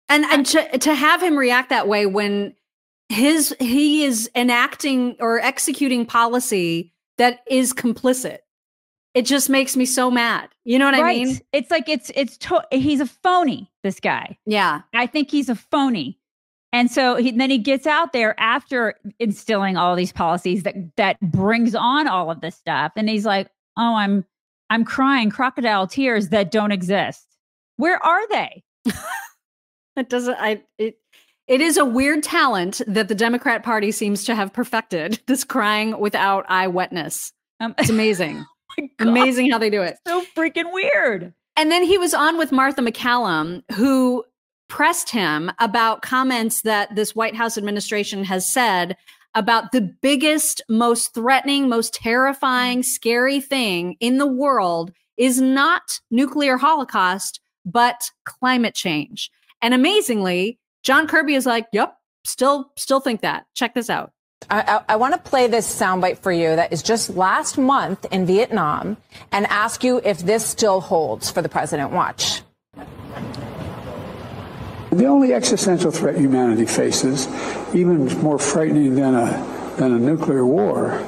And and to, to have him react that way when his he is enacting or executing policy that is complicit. It just makes me so mad. You know what I mean? It's like it's it's to- he's a phony. This guy. Yeah, I think he's a phony. And so he, then he gets out there after instilling all these policies that that brings on all of this stuff, and he's like, "Oh, I'm I'm crying crocodile tears that don't exist. Where are they? It doesn't I it It is a weird talent that the Democrat Party seems to have perfected. This crying without eye wetness. Um, it's amazing. God. amazing how they do it. So freaking weird. And then he was on with Martha MacCallum, who pressed him about comments that this White House administration has said about the biggest, most threatening, most terrifying, scary thing in the world is not nuclear holocaust, but climate change. And amazingly, John Kirby is like, "Yep, still still think that." Check this out. I, I, I want to play this soundbite for you that is just last month in Vietnam and ask you if this still holds for the president. Watch. The only existential threat humanity faces, even more frightening than a, than a nuclear war,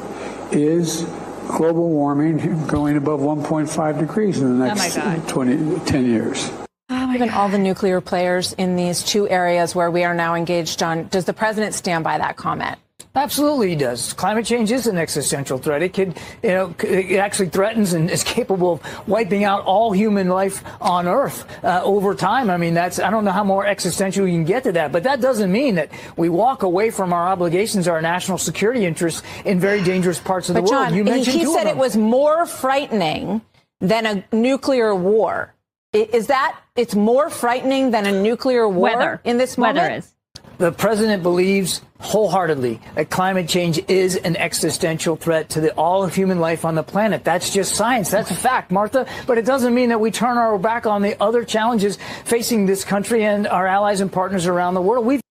is global warming going above 1.5 degrees in the oh next 20, 10 years. Given all the nuclear players in these two areas where we are now engaged on, does the president stand by that comment? Absolutely, he does. Climate change is an existential threat. It could, you know, it actually threatens and is capable of wiping out all human life on Earth uh, over time. I mean, that's I don't know how more existential you can get to that, but that doesn't mean that we walk away from our obligations, our national security interests in very dangerous parts of But the world. You he, mentioned he two said of it was more frightening than a nuclear war. I- Is that it's more frightening than a nuclear war Weather. in this Weather moment? is. The president believes wholeheartedly that climate change is an existential threat to the, all of human life on the planet. That's just science. That's a fact, Martha. But it doesn't mean that we turn our back on the other challenges facing this country and our allies and partners around the world. We've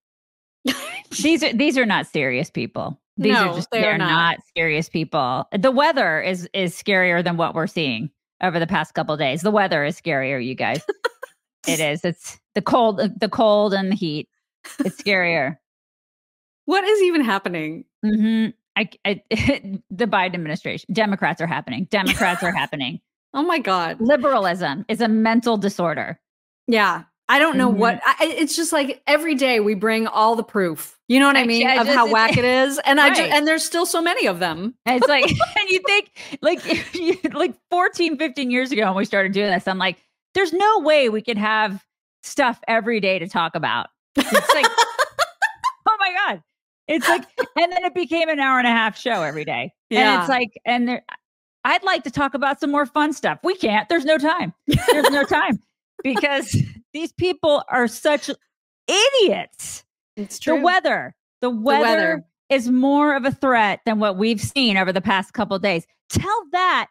these are these are not serious people. These No, are just they are they're not. not. serious people. The weather is is scarier than what we're seeing over the past couple days. The weather is scarier, you guys. it is. It's the cold, the cold and the heat. It's scarier. What is even happening? hmm I, I, the Biden administration, Democrats are happening. Democrats are happening. Oh my God. Liberalism is a mental disorder. Yeah. I don't know what Mm-hmm. I, it's just like every day we bring all the proof. You know what I I- mean I of just- how whack it is, and I ju- Right. and there's still so many of them. And it's like, and you think like, you, like 14, 15 years ago when we started doing this, I'm like, there's no way we could have stuff every day to talk about. It's like, oh my God. It's like, and then it became an hour and a half show every day. yeah. And it's like, and there, I'd like to talk about some more fun stuff. We can't. There's no time. There's no time because these people are such idiots. It's true. The weather, the weather, weather. is more of a threat than what we've seen over the past couple days. Tell that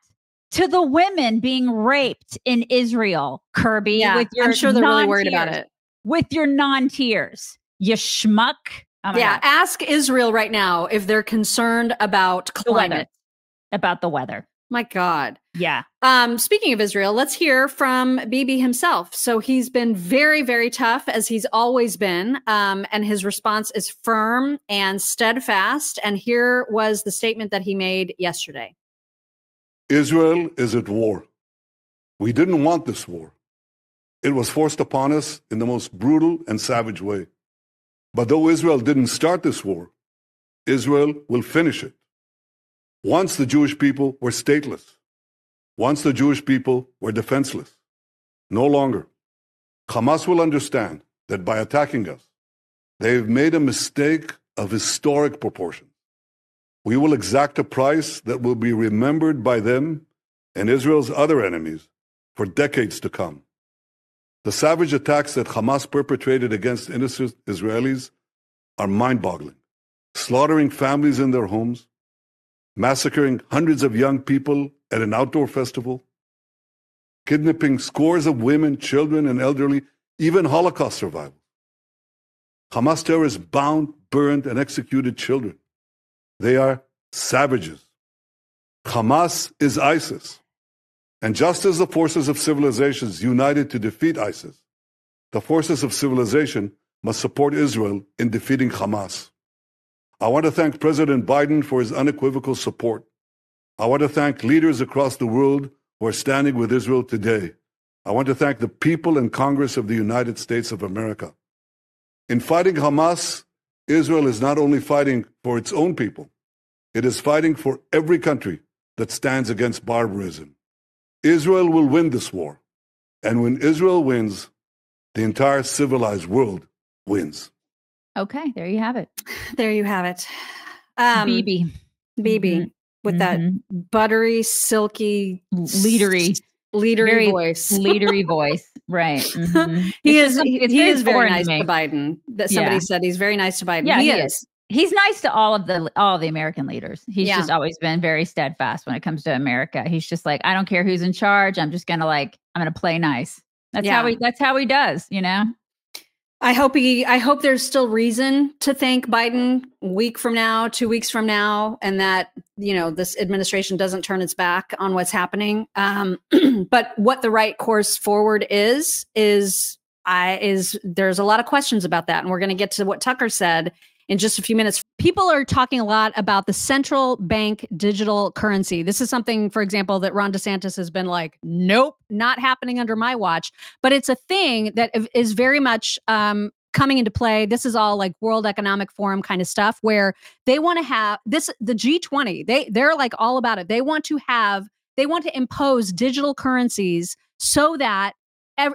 to the women being raped in Israel, Kirby. Yeah, with your I'm sure they're really worried about it. With your non-tears, you schmuck. Oh yeah, God. ask Israel right now if they're concerned about The weather. climate. about the weather. My God. Yeah. Um, speaking of Israel, let's hear from Bibi himself. So he's been very, very tough, as he's always been, um, and his response is firm and steadfast. And here was the statement that he made yesterday. Israel is at war. We didn't want this war. It was forced upon us in the most brutal and savage way. But though Israel didn't start this war, Israel will finish it. Once the Jewish people were stateless, once the Jewish people were defenseless, no longer. Hamas will understand that by attacking us, they've made a mistake of historic proportions. We will exact a price that will be remembered by them and Israel's other enemies for decades to come. The savage attacks that Hamas perpetrated against innocent Israelis are mind boggling, slaughtering families in their homes, massacring hundreds of young people at an outdoor festival, kidnapping scores of women, children, and elderly, even Holocaust survivors. Hamas terrorists bound, burned, and executed children. They are savages. Hamas is ISIS. And just as the forces of civilizations united to defeat ISIS, the forces of civilization must support Israel in defeating Hamas. I want to thank President Biden for his unequivocal support. I want to thank leaders across the world who are standing with Israel today. I want to thank the people and Congress of the United States of America. In fighting Hamas, Israel is not only fighting for its own people, it is fighting for every country that stands against barbarism. Israel will win this war. And when Israel wins, the entire civilized world wins. Okay, there you have it. There you have it. Um, Bibi. Bibi Mhm. with that Mhm. buttery, silky, Leadery. leadery Very voice. leadery voice. Right. mhm. He It's is. He, is very nice to me. Biden. That somebody Yeah. said he's very nice to Biden. Yeah, he, he is. is. He's nice to all of the all of the American leaders. He's Yeah. just always been very steadfast when it comes to America. He's just like, I don't care who's in charge. I'm just gonna like, I'm gonna play nice. That's how he. That's how he does. You know. I hope he. I hope there's still reason to thank Biden week from now, two weeks from now, and that you know this administration doesn't turn its back on what's happening. Um, but what the right course forward is is I is there's a lot of questions about that, and we're going to get to what Tucker said in just a few minutes. People are talking a lot about the central bank digital currency. This is something, for example, that Ron DeSantis has been like, nope, not happening under my watch. But it's a thing that is- very much um, coming into play. This is all like World Economic Forum kind of stuff where they want to have this, the G20, they, they're like all about it. They want to have, they want to impose digital currencies so that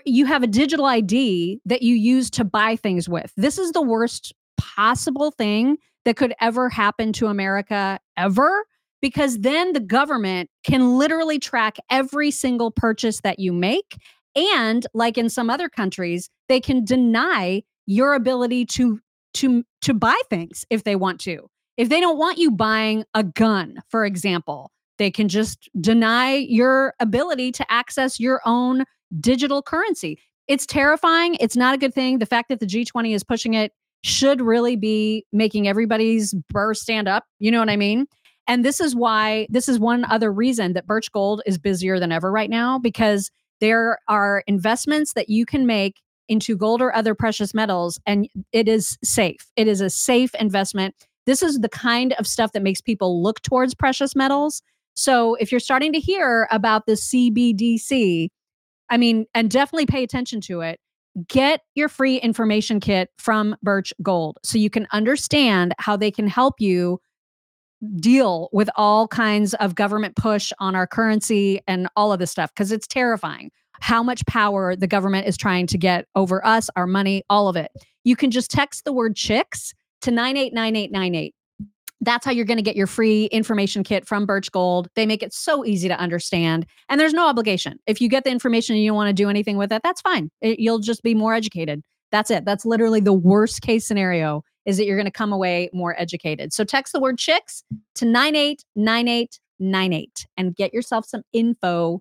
you have a digital ID that you use to buy things with. This is the worst possible thing that could ever happen to America ever because then the government can literally track every single purchase that you make and like in some other countries they can deny your ability to to to buy things if they want to. If they don't want you buying a gun for example they can just deny your ability to access your own digital currency. It's terrifying. It's not a good thing. The fact that the G20 is pushing it should really be making everybody's burr stand up you know what i mean and this is why, this is one other reason that Birch Gold is busier than ever right now because there are investments that you can make into gold or other precious metals, and it is safe. It is a safe investment. This is the kind of stuff that makes people look towards precious metals. So if you're starting to hear about the CBDC, I mean, and definitely pay attention to it. Get your free information kit from Birch Gold so you can understand how they can help you deal with all kinds of government push on our currency and all of this stuff because it's terrifying how much power the government is trying to get over us, our money, all of it. You can just text the word chicks to 989898. That's how you're going to get your free information kit from Birch Gold. They make it so easy to understand, and there's no obligation. If you get the information and you don't want to do anything with it, that's fine. It- you'll just be more educated. That's it. That's literally the worst case scenario is that you're going to come away more educated. So text the word chicks to 989898 and get yourself some info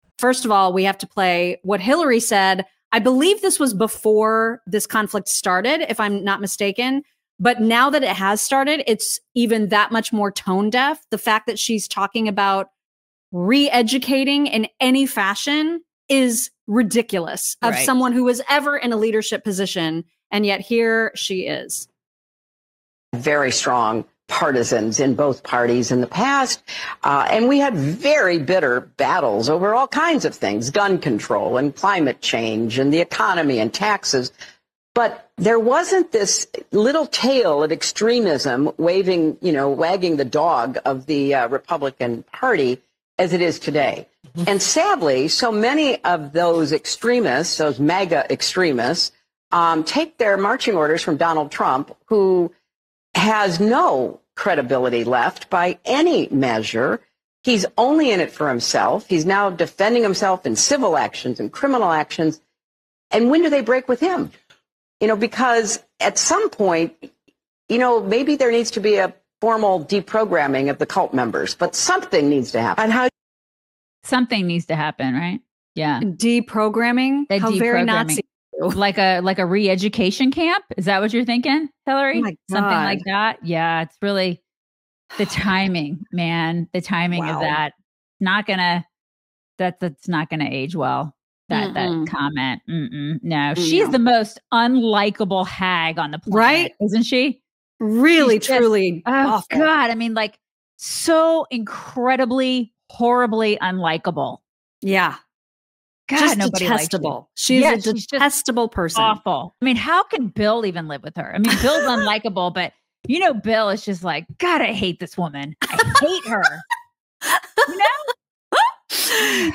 First of all, we have to play what Hillary said. I believe this was before this conflict started, if I'm not mistaken. But now that it has started, it's even that much more tone deaf. The fact that she's talking about re educating in any fashion is ridiculous of Right. someone who was ever in a leadership position. And yet here she is. very strong partisans in both parties in the past. Uh, and we had very bitter battles over all kinds of things gun control and climate change and the economy and taxes. But there wasn't this little tail of extremism waving, you know, wagging the dog of the uh, Republican Party as it is today. And sadly, so many of those extremists, those MAGA extremists, um, take their marching orders from Donald Trump, who has no credibility left by any measure. He's only in it for himself. He's now defending himself in civil actions and criminal actions. And when do they break with him? You know, because at some point, you know, maybe there needs to be a formal deprogramming of the cult members, but something needs to happen. And how something needs to happen, right? Yeah. Deprogramming? The How very. Nazi. Like a like a re-education camp? Is that what you're thinking, Hillary? Oh Something like that? Yeah, it's really the timing, man. The timing Wow. of that. Not gonna that that's not gonna age well. That Mm-mm. that comment. Mm-mm. No, she's the most unlikable hag on the planet, Right? Isn't she? Really, She's just- truly Oh awful. God! I mean, like so incredibly, horribly unlikable. Yeah. God, just nobody likes detestable. She's Yeah, a she's detestable person. Awful. I mean, how can Bill even live with her? I mean, Bill's unlikable, but you know, Bill is just like, God, I hate this woman. I hate her. you know?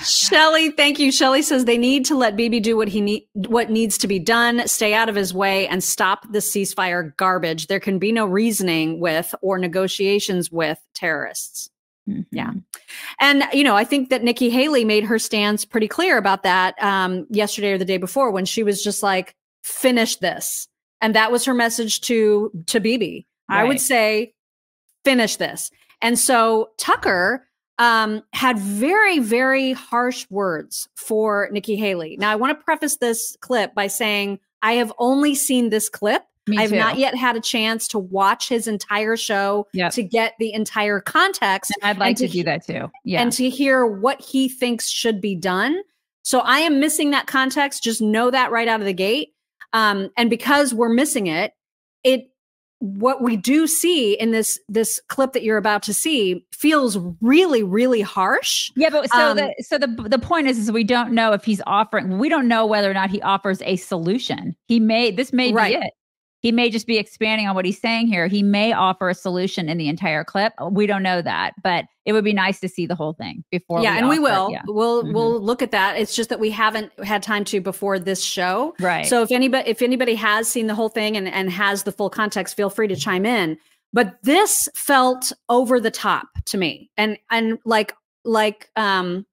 Shelly, thank you. Shelly says they need to let Bibi do what he need what needs to be done, stay out of his way, and stop the ceasefire garbage. There can be no reasoning with or negotiations with terrorists. Yeah. And, you know, I think that Nikki Haley made her stance pretty clear about that um, yesterday or the day before when she was just like, finish this. And that was her message to to Bibi. I would say, finish this. And so Tucker um, had very, very harsh words for Nikki Haley. Now, I want to preface this clip by saying I have only seen this clip. Me I have too. not yet had a chance to watch his entire show Yep. to get the entire context. I'd like and to do that too. Yeah. And to hear what he thinks should be done. So I am missing that context. Just know that right out of the gate. Um, and because we're missing it, it what we do see in this this clip that you're about to see feels really, really harsh. Yeah, but so Um, the so the the point is is we don't know if he's offering we don't know whether or not he offers a solution. He may this may Right. be it. He may just be expanding on what he's saying here. He may offer a solution in the entire clip. We don't know that, but it would be nice to see the whole thing before. yeah, we and we will. yeah. We'll Mhm. we'll look at that. It's just that we haven't had time to before this show. Right. So if anybody if anybody has seen the whole thing and, and has the full context, feel free to chime in. But this felt over the top to me. And and like like um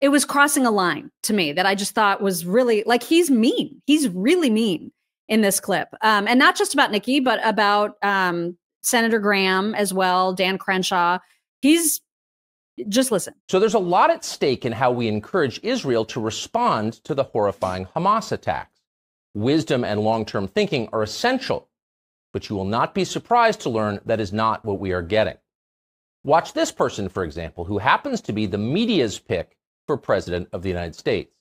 it was crossing a line to me that I just thought was really like he's mean. He's really mean in this clip. Um, and not just about Nikki, but about um, Senator Graham as well, Dan Crenshaw. He's just listen. So there's a lot at stake in how we encourage Israel to respond to the horrifying Hamas attacks. Wisdom and long term thinking are essential, but you will not be surprised to learn that is not what we are getting. Watch this person, for example, who happens to be the media's pick for President of the United States.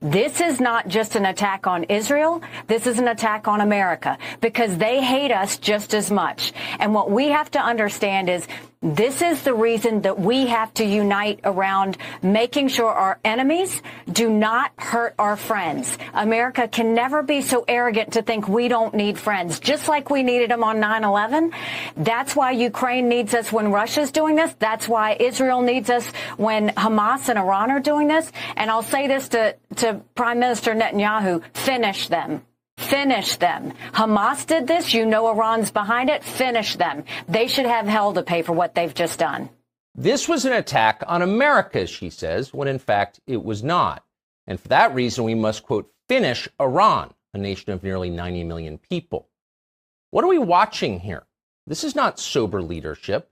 This is not just an attack on Israel. This is an attack on America because they hate us just as much. And what we have to understand is this is the reason that we have to unite around making sure our enemies do not hurt our friends. America can never be so arrogant to think we don't need friends, just like we needed them on 9-11. That's why Ukraine needs us when Russia's doing this. That's why Israel needs us when Hamas and Iran are doing this. And I'll say this to, to Prime Minister Netanyahu, finish them. Finish them. Hamas did this. You know Iran's behind it. Finish them. They should have hell to pay for what they've just done. This was an attack on America, she says, when in fact it was not. And for that reason, we must, quote, finish Iran, a nation of nearly 90 million people. What are we watching here? This is not sober leadership.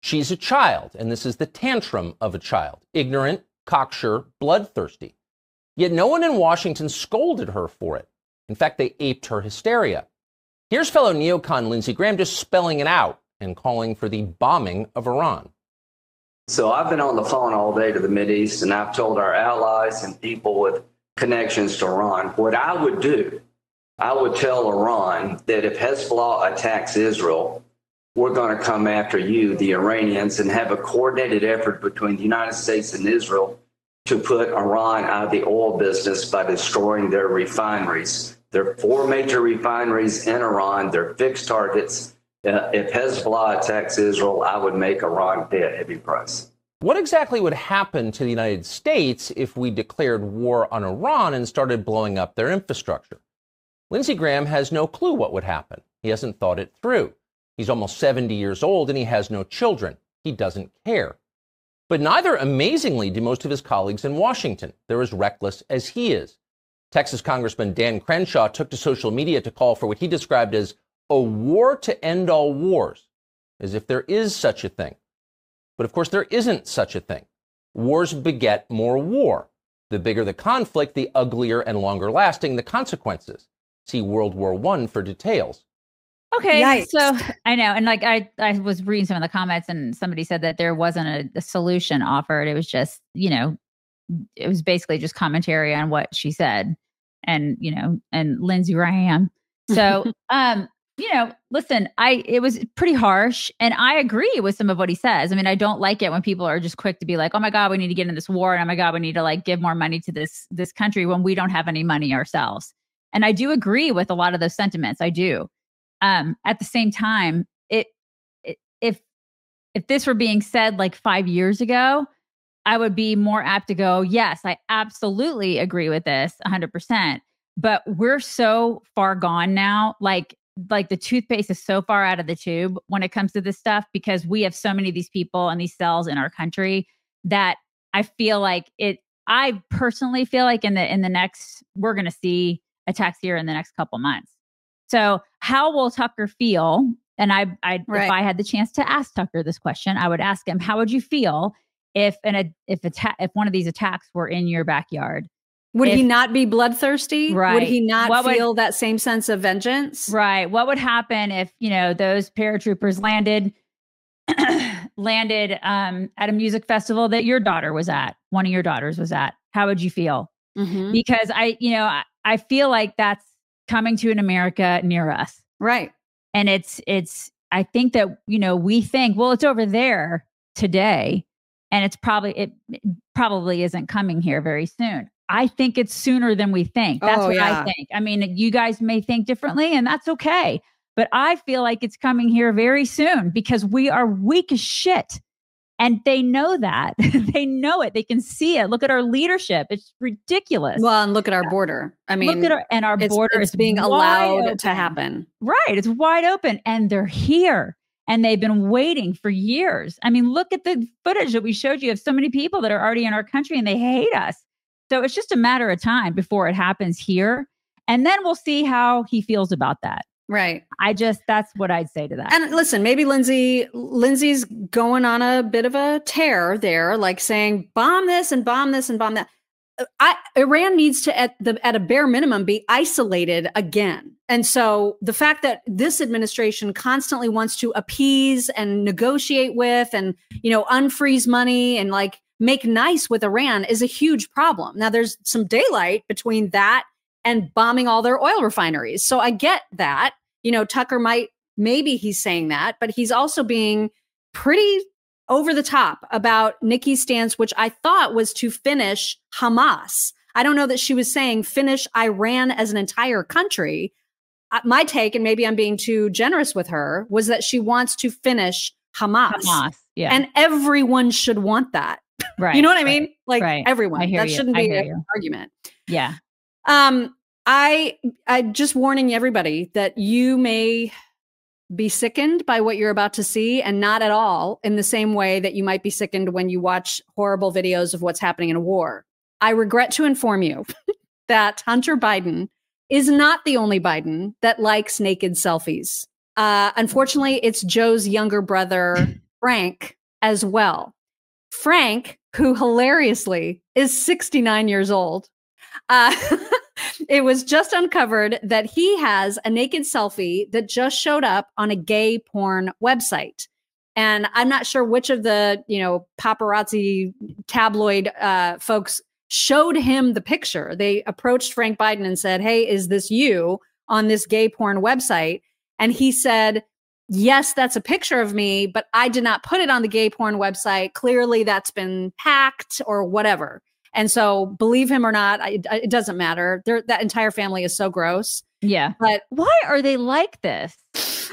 She's a child, and this is the tantrum of a child ignorant, cocksure, bloodthirsty. Yet no one in Washington scolded her for it. In fact, they aped her hysteria. Here's fellow neocon Lindsey Graham just spelling it out and calling for the bombing of Iran. So I've been on the phone all day to the Mideast, and I've told our allies and people with connections to Iran what I would do. I would tell Iran that if Hezbollah attacks Israel, we're going to come after you, the Iranians, and have a coordinated effort between the United States and Israel to put Iran out of the oil business by destroying their refineries. There are four major refineries in Iran. They're fixed targets. Uh, if Hezbollah attacks Israel, I would make Iran pay a heavy price. What exactly would happen to the United States if we declared war on Iran and started blowing up their infrastructure? Lindsey Graham has no clue what would happen. He hasn't thought it through. He's almost 70 years old and he has no children. He doesn't care. But neither, amazingly, do most of his colleagues in Washington. They're as reckless as he is. Texas Congressman Dan Crenshaw took to social media to call for what he described as a war to end all wars, as if there is such a thing. But of course, there isn't such a thing. Wars beget more war. The bigger the conflict, the uglier and longer lasting the consequences. See World War I for details. Okay, Yikes. so I know, and like I, I was reading some of the comments, and somebody said that there wasn't a, a solution offered. It was just, you know, it was basically just commentary on what she said, and you know, and Lindsey Graham. So, um, you know, listen, I it was pretty harsh, and I agree with some of what he says. I mean, I don't like it when people are just quick to be like, "Oh my God, we need to get in this war," and "Oh my God, we need to like give more money to this this country when we don't have any money ourselves." And I do agree with a lot of those sentiments. I do um at the same time it, it if if this were being said like 5 years ago i would be more apt to go yes i absolutely agree with this 100% but we're so far gone now like like the toothpaste is so far out of the tube when it comes to this stuff because we have so many of these people and these cells in our country that i feel like it i personally feel like in the in the next we're going to see attacks here in the next couple months so, how will Tucker feel? And I, I Right. if I had the chance to ask Tucker this question, I would ask him, "How would you feel if an if atta- if one of these attacks were in your backyard?" Would he not be bloodthirsty? Right. Would he not What would- feel that same sense of vengeance? Right. What would happen if you know those paratroopers landed landed um, at a music festival that your daughter was at? One of your daughters was at. How would you feel? Mhm. Because I, you know, I, I feel like that's coming to an America near us. Right. and it's it's i think that you know we think well it's over there today and it's probably it, probably isn't coming here very soon i think it's sooner than we think that's Oh, what yeah. i think i mean you guys may think differently and that's okay but i feel like it's coming here very soon because we are weak as shit and they know that they know it they can see it look at our leadership it's ridiculous Well, and look at our border. I mean, look at our and our it's- border it's is being allowed open. to happen. Right. It's wide open and they're here and they've been waiting for years. I mean, look at the footage that we showed you of so many people that are already in our country and they hate us. So it's just a matter of time before it happens here. And then we'll see how he feels about that. Right. I just, that's what I'd say to that. And listen, maybe Lindsey Lindsey's going on a bit of a tear there, like saying bomb this and bomb this and bomb that. I, Iran needs to, at the at a bare minimum, be isolated again. And so the fact that this administration constantly wants to appease and negotiate with, and you know, unfreeze money and like make nice with Iran is a huge problem. Now, there's some daylight between that and bombing all their oil refineries. So I get that. You know, Tucker might maybe he's saying that, but he's also being pretty over the top about Nikki's stance, which I thought was to finish Hamas. I don't know that she was saying finish Iran as an entire country. Uh, My take, and maybe I'm being too generous with her, was that she wants to finish Hamas. Hamas, yeah. And everyone should want that. right. you know what I right, mean? Like right. everyone. I hear That you. shouldn't be an you. argument. Yeah. Um, I I just warning everybody that you may be sickened by what you're about to see, and not at all in the same way that you might be sickened when you watch horrible videos of what's happening in a war. I regret to inform you that Hunter Biden is not the only Biden that likes naked selfies. Uh, unfortunately, it's Joe's younger brother, Frank, as well. Frank, who hilariously is 69 years old, uh, it was just uncovered that he has a naked selfie that just showed up on a gay porn website. And I'm not sure which of the, you know, paparazzi tabloid uh, folks showed him the picture. They approached Frank Biden and said, Hey, is this you on this gay porn website? And he said, Yes, that's a picture of me, but I did not put it on the gay porn website. Clearly, that's been hacked or whatever. And so, believe him or not, I, I- it doesn't matter. They're, that entire family is so gross. Yeah. But why are they like this?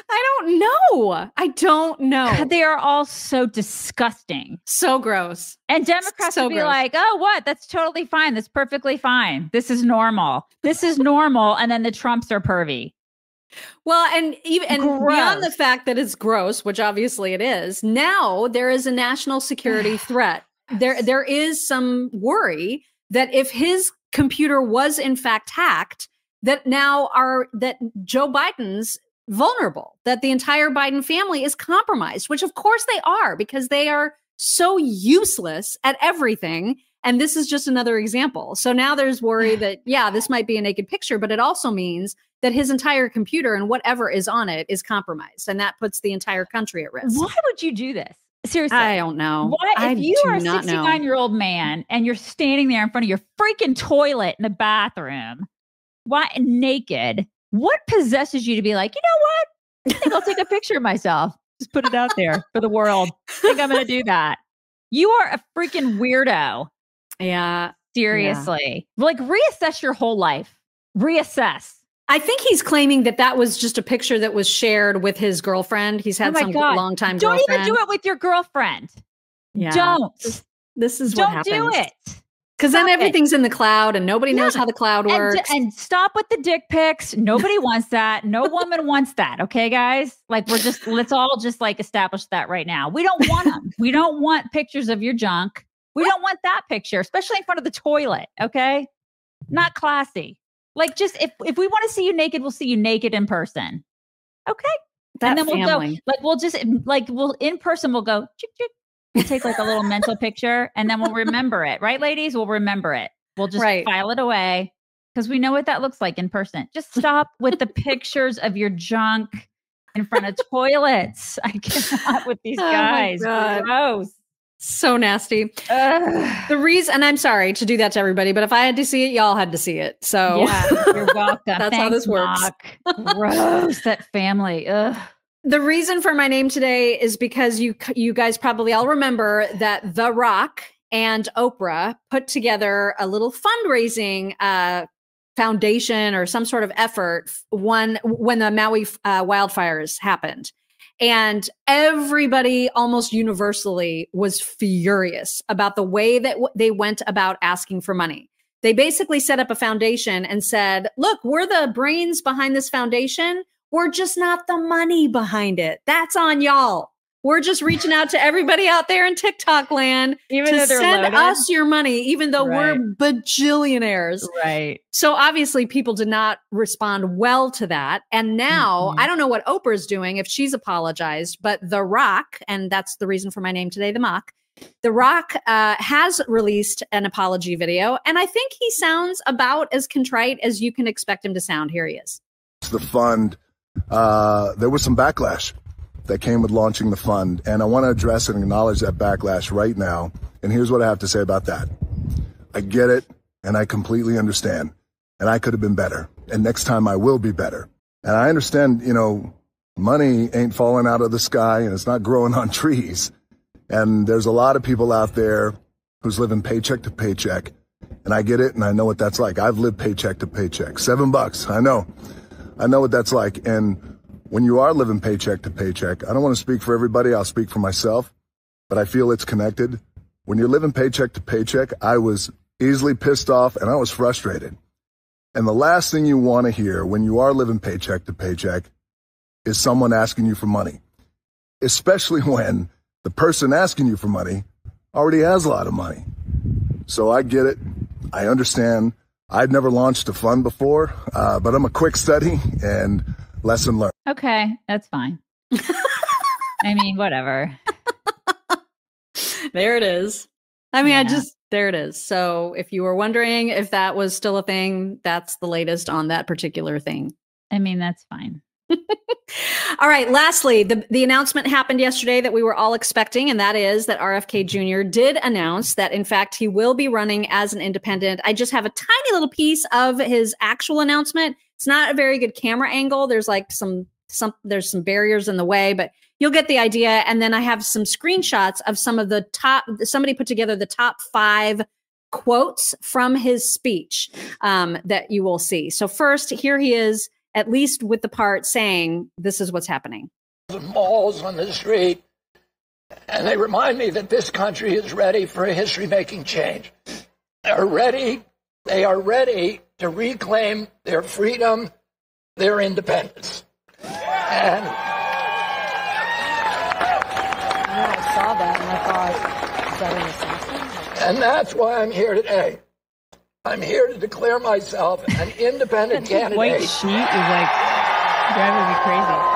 I don't know. I don't know. God, they are all so disgusting. So gross. And Democrats So would be gross. like, oh, what? That's totally fine. That's perfectly fine. This is normal. This is normal. And then the Trumps are pervy. Well, and even and beyond the fact that it's gross, which obviously it is, now there is a national security threat. There there is some worry that if his computer was in fact hacked, that now are that Joe Biden's vulnerable, that the entire Biden family is compromised, which of course they are because they are so useless at everything. And this is just another example. So now there's worry that, yeah, this might be a naked picture, but it also means that his entire computer and whatever is on it is compromised. And that puts the entire country at risk. Why would you do this? Seriously. I don't know. Why, I if you are a not know. 69 year old man and you're standing there in front of your freaking toilet in the bathroom, why naked? What possesses you to be like, you know what? I think I'll take a picture of myself. Just put it out there for the world. I think I'm going to do that. You are a freaking weirdo. Yeah. Seriously. Like, reassess your whole life. Reassess. I think he's claiming that that was just a picture that was shared with his girlfriend. He's had oh some God. long time Don't girlfriend. even do it with your girlfriend. Yeah. Don't. This, is Don't what do happens. it. Because then Stop it. everything's in the cloud and nobody knows how the cloud And, works. and stop with the dick pics. Nobody wants that. No woman wants that. Okay, guys? Like, we're just, let's all just like establish that right now. We don't want them. we don't want pictures of your junk. We don't want that picture, especially in front of the toilet. Okay. Not classy. Like, just if, if we want to see you naked, we'll see you naked in person. Okay. That and then we'll family. go, like, we'll just, like, we'll in person, we'll go, chick, chick. We'll take like a little mental picture and then we'll remember it. Right, ladies? We'll remember it. We'll just Right. file it away because we know what that looks like in person. Just stop with the pictures of your junk in front of toilets. I cannot with these Oh my guys. God. Gross. So nasty. The reason, and I'm sorry to do that to everybody, but if I had to see it, y'all had to see it. So Yeah, you're welcome. That's how this works. Gross. That family. Ugh. The reason for my name today is because you you guys probably all remember that The Rock and Oprah put together a little fundraising uh, foundation or some sort of effort one when the Maui uh, wildfires happened. And everybody almost universally was furious about the way that w- they went about asking for money. They basically set up a foundation and said, look, we're the brains behind this foundation. We're just not the money behind it. That's on y'all. We're just reaching out to everybody out there in TikTok land Even to though they're send loaded? us your money, even though Right. we're bajillionaires. Right. So obviously, people did not respond well to that. And now Mm-hmm. I don't know what Oprah's doing if she's apologized, but The Rock, and that's the reason for my name today, The Mock. The Rock uh, has released an apology video, and I think he sounds about as contrite as you can expect him to sound. Here he is. the fund, uh, there was some backlash that came with launching the fund. And I want to address and acknowledge that backlash right now. And here's what I have to say about that. I get it and I completely understand. And I could have been better. And next time I will be better. And I understand, you know, money ain't falling out of the sky and it's not growing on trees. And there's a lot of people out there who's living paycheck to paycheck. And I get it and I know what that's like. I've lived paycheck to paycheck. Seven bucks. I know. I know what that's like. And when you are living paycheck to paycheck, I don't want to speak for everybody. I'll speak for myself, but I feel it's connected. When you're living paycheck to paycheck, I was easily pissed off and I was frustrated. And the last thing you want to hear when you are living paycheck to paycheck is someone asking you for money, especially when the person asking you for money already has a lot of money. So I get it. I understand. I'd never launched a fund before, uh, but I'm a quick study and lesson learned. Okay. That's fine. I mean, whatever. There it is. I mean, I just, there it is. So if you were wondering if that was still a thing, that's the latest on that particular thing. I mean, that's fine. All right. Lastly, the, the announcement happened yesterday that we were all expecting, and that is that RFK mm-hmm. Jr. did announce that, in fact, he will be running as an independent. I just have a tiny little piece of his actual announcement. It's not a very good camera angle. There's like some some there's some barriers in the way, but you'll get the idea. And then I have some screenshots of some of the top. Somebody put together the top five quotes from his speech um, that you will see. So first, here he is, at least with the part saying, "This is what's happening." the malls on the street, and they remind me that this country is ready for a history making change. They're ready, they are ready to reclaim their freedom, their independence. And I saw that and I thought, is that an assassin? And that's why I'm here today. I'm here to declare myself an independent candidate. White sheet is like driving me crazy.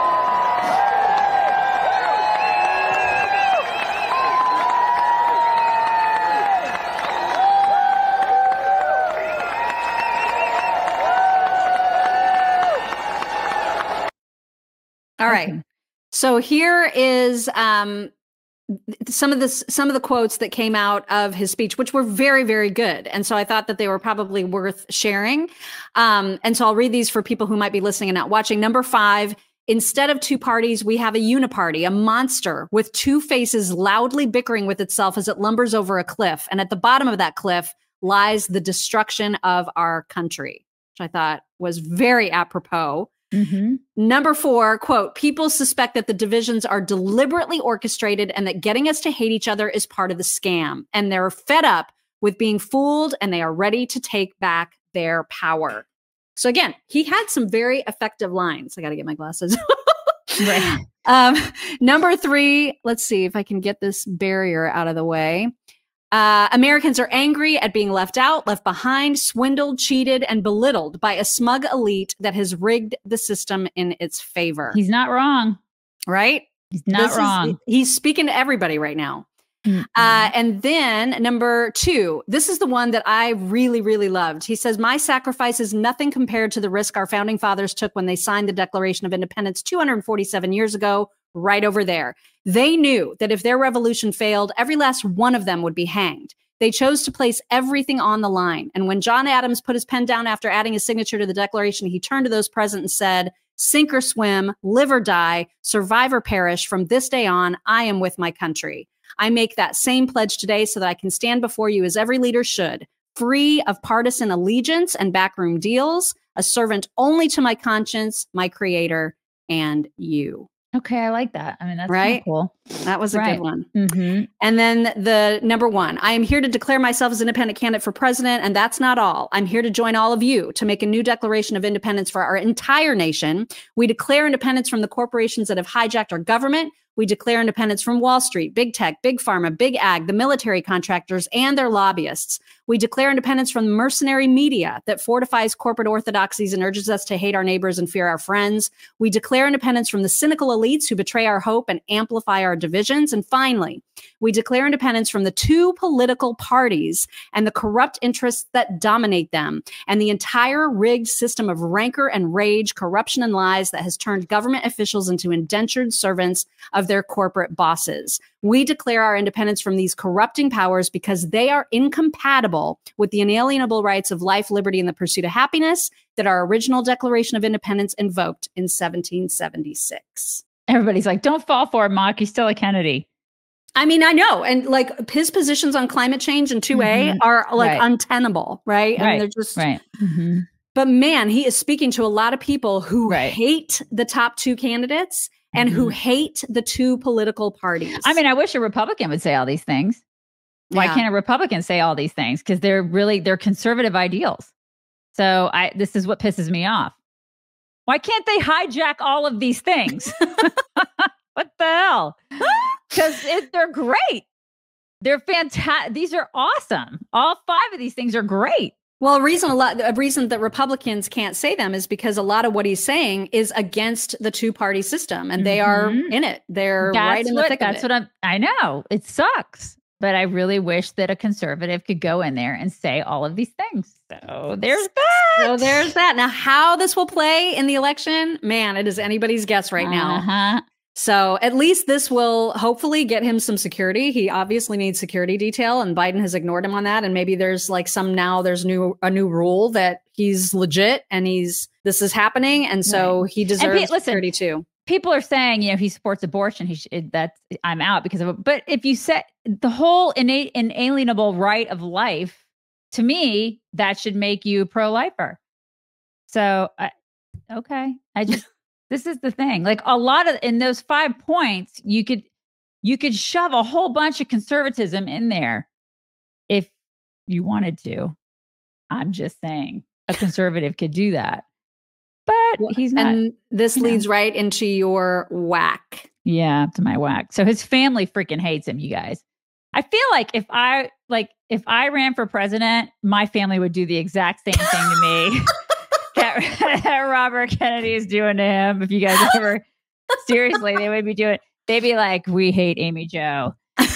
Right. So here is um, some of this some of the quotes that came out of his speech which were very very good and so i thought that they were probably worth sharing. Um, and so i'll read these for people who might be listening and not watching. Number five instead of two parties we have a uniparty a monster with two faces loudly bickering with itself as it lumbers over a cliff and at the bottom of that cliff lies the destruction of our country which i thought was very apropos Mm-hmm. Number four, quote, people suspect that the divisions are deliberately orchestrated and that getting us to hate each other is part of the scam. And they're fed up with being fooled and they are ready to take back their power. So again, he had some very effective lines. I got to get my glasses. right. Um, number three, let's see if I can get this barrier out of the way. Uh, Americans are angry at being left out, left behind, swindled, cheated, and belittled by a smug elite that has rigged the system in its favor. He's not wrong. Right? He's not This is- wrong. he's speaking to everybody right now. Uh, and then number two, this is the one that I really, really loved. He says, My sacrifice is nothing compared to the risk our founding fathers took when they signed the Declaration of Independence 247 years ago, right over there. They knew that if their revolution failed, every last one of them would be hanged. They chose to place everything on the line. And when John Adams put his pen down after adding his signature to the Declaration, he turned to those present and said, Sink or swim, live or die, survive or perish, from this day on, I am with my country. I make that same pledge today so that I can stand before you as every leader should, free of partisan allegiance and backroom deals, a servant only to my conscience, my creator, and you. Okay, I like that. I mean, that's Right? cool. That was a Right. good one. Mm-hmm. And then the number one, I am here to declare myself as independent candidate for president. And that's not all. I'm here to join all of you to make a new declaration of independence for our entire nation. We declare independence from the corporations that have hijacked our government. We declare independence from Wall Street, big tech, big pharma, big ag, the military contractors, and their lobbyists. We declare independence from the mercenary media that fortifies corporate orthodoxies and urges us to hate our neighbors and fear our friends. We declare independence from the cynical elites who betray our hope and amplify our divisions. And finally, we declare independence from the two political parties and the corrupt interests that dominate them, and the entire rigged system of rancor and rage, corruption and lies that has turned government officials into indentured servants of their corporate bosses. We declare our independence from these corrupting powers because they are incompatible with the inalienable rights of life, liberty, and the pursuit of happiness that our original Declaration of Independence invoked in 1776. Everybody's like, don't fall for it, Mock. He's still a Kennedy. I mean, I know. And like his positions on climate change and 2A Mhm. are like Right. untenable, right? Right, they're just right. Mhm. But man, he is speaking to a lot of people who hate the top two candidates and who hate the two political parties. Mm-hmm. I mean, I wish a Republican would say all these things. Why Yeah. can't a Republican say all these things? Because they're really they're conservative ideals. So I this is what pisses me off. Why can't they hijack all of these things? what the hell? Because they're great. They're fantastic. These are awesome. All five of these things are great. Well, a reason a lot a reason that Republicans can't say them is because a lot of what he's saying is against the two party system, and they are Mhm. in it. They're right in the thick that's of it. what I'm. I know it sucks, but I really wish that a conservative could go in there and say all of these things. So there's that. So there's that. Now, how this will play in the election, man, it is anybody's guess right now. So at least this will hopefully get him some security. He obviously needs security detail, and Biden has ignored him on that. And maybe there's like some now there's new a new rule that he's legit and he's this is happening, and so Right. he deserves Pete, listen, security too. people are saying, you know, he supports abortion. He should, that I'm out because of it. But if you set the whole innate inalienable right of life, to me, that should make you pro lifer. So, I, okay, I just this is the thing. Like a lot of in those five points, you could you could shove a whole bunch of conservatism in there if you wanted to. I'm just saying, a conservative could do that, but he's not. And this you know. leads right into your whack. Yeah, to my whack. So his family freaking hates him, you guys. I feel like if I like if I ran for president, my family would do the exact same thing to me that, that Robert Kennedy is doing to him. If you guys ever seriously, they would be doing. They'd be like, "We hate Amy Jo."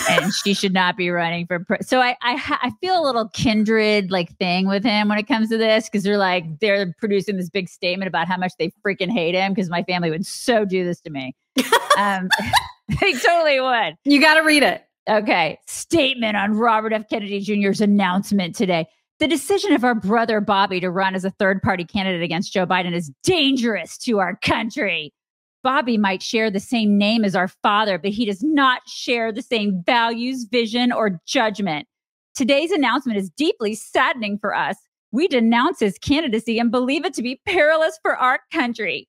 and she should not be running for pre-. so I, I I feel a little kindred like thing with him when it comes to this because they're like they're producing this big statement about how much they freaking hate him because my family would so do this to me um they totally would You got to read it. Okay. Statement on Robert F. Kennedy Jr.'s announcement today. The decision of our brother Bobby to run as a third party candidate against Joe Biden is dangerous to our country. Bobby might share the same name as our father, but he does not share the same values, vision, or judgment. Today's announcement is deeply saddening for us. We denounce his candidacy and believe it to be perilous for our country.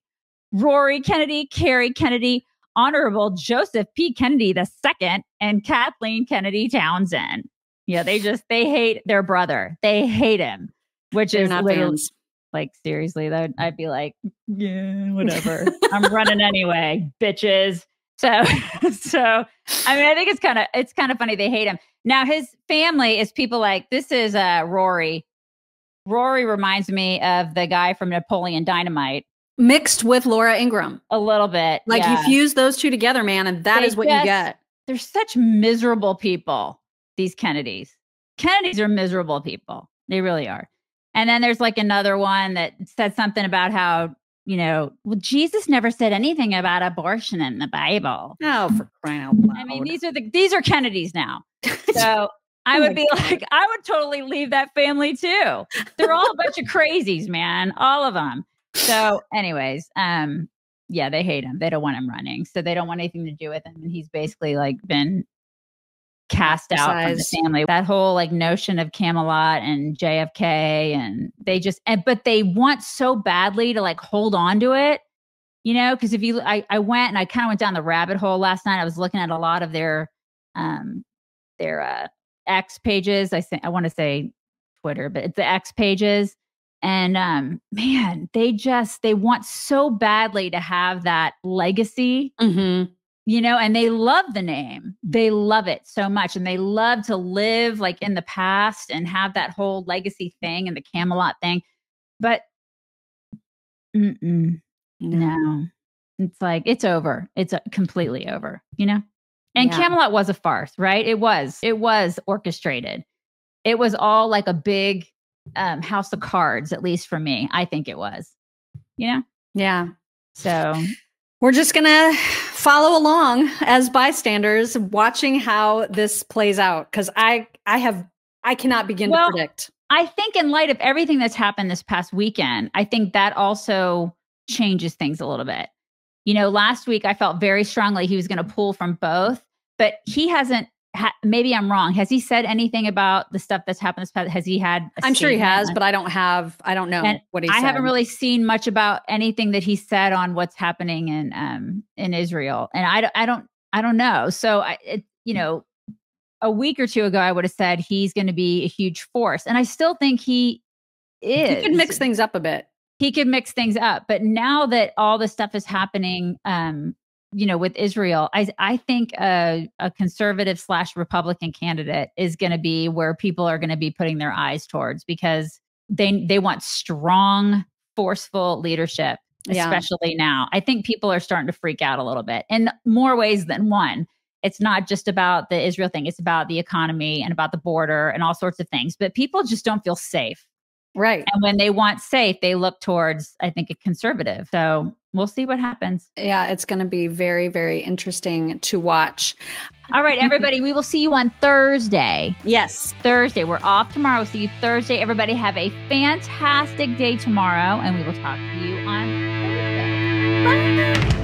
Rory Kennedy, Kerry Kennedy, Honorable Joseph P. Kennedy II, and Kathleen Kennedy Townsend. Yeah, they just they hate their brother. They hate him, which They're is not fans. like seriously. That I'd be like, yeah, whatever. I'm running anyway, bitches. So, so I mean, I think it's kind of it's kind of funny they hate him. Now his family is people like this is uh Rory. Rory reminds me of the guy from Napoleon Dynamite. Mixed with Laura Ingraham. A little bit. Like yeah. you fuse those two together, man, and that They is what you get. They're such miserable people, these Kennedys. Kennedys are miserable people. They really are. And then there's like another one that said something about how, you know, well, Jesus never said anything about abortion in the Bible. Oh, for crying out loud. I mean, these are the these are Kennedys now. So I Oh would be like, I would totally leave that family too. They're all a bunch of crazies, man. All of them. So, anyways, um, yeah, they hate him. They don't want him running. So they don't want anything to do with him. And he's basically like been cast out from the family. That whole like notion of Camelot and JFK and they just and but they want so badly to like hold on to it. You know, because if you I, I went and I kind of went down the rabbit hole last night. I was looking at a lot of their um their uh X pages. I say I want to say Twitter, but it's the X pages. And um, man, they just they want so badly to have that legacy, Mm-hmm. You know, and they love the name. They love it so much, and they love to live like in the past and have that whole legacy thing and the Camelot thing. But mm-mm, no, it's like it's over. It's uh, completely over, you know. And Yeah. Camelot was a farce, right? It was. It was orchestrated. It was all like a big um, house of cards, at least for me. I think it was. You know. Yeah. So We're just going to follow along as bystanders watching how this plays out cuz I I have I cannot begin Well, to predict. I think, in light of everything that's happened this past weekend, I think that also changes things a little bit. You know, last week I felt very strongly he was going to pull from both, but he hasn't. Ha- maybe I'm wrong. Has he said anything about the stuff that's happened this past? Has he had? i I'm sure he has, but I don't have I don't know And what he I said. haven't really seen much about anything that he said on what's happening in um in Israel, and I don't I don't I don't know. So I it, you know a week or two ago I would have said he's going to be a huge force, and I still think he is. He could mix things up a bit. He could mix things up, but now that all this stuff is happening, um, you know, with Israel, I I think a, a conservative slash Republican candidate is going to be where people are going to be putting their eyes towards because they they want strong, forceful leadership, Yeah. especially now. I think people are starting to freak out a little bit in more ways than one. It's not just about the Israel thing; it's about the economy and about the border and all sorts of things. But people just don't feel safe. Right. And when they want safe, they look towards, I think, a conservative. So we'll see what happens. Yeah, it's going to be very very interesting to watch. All right, everybody, we will see you on Thursday. Yes. Thursday. We're off tomorrow. We'll see you Thursday. Everybody have a fantastic day tomorrow, and we will talk to you on Thursday.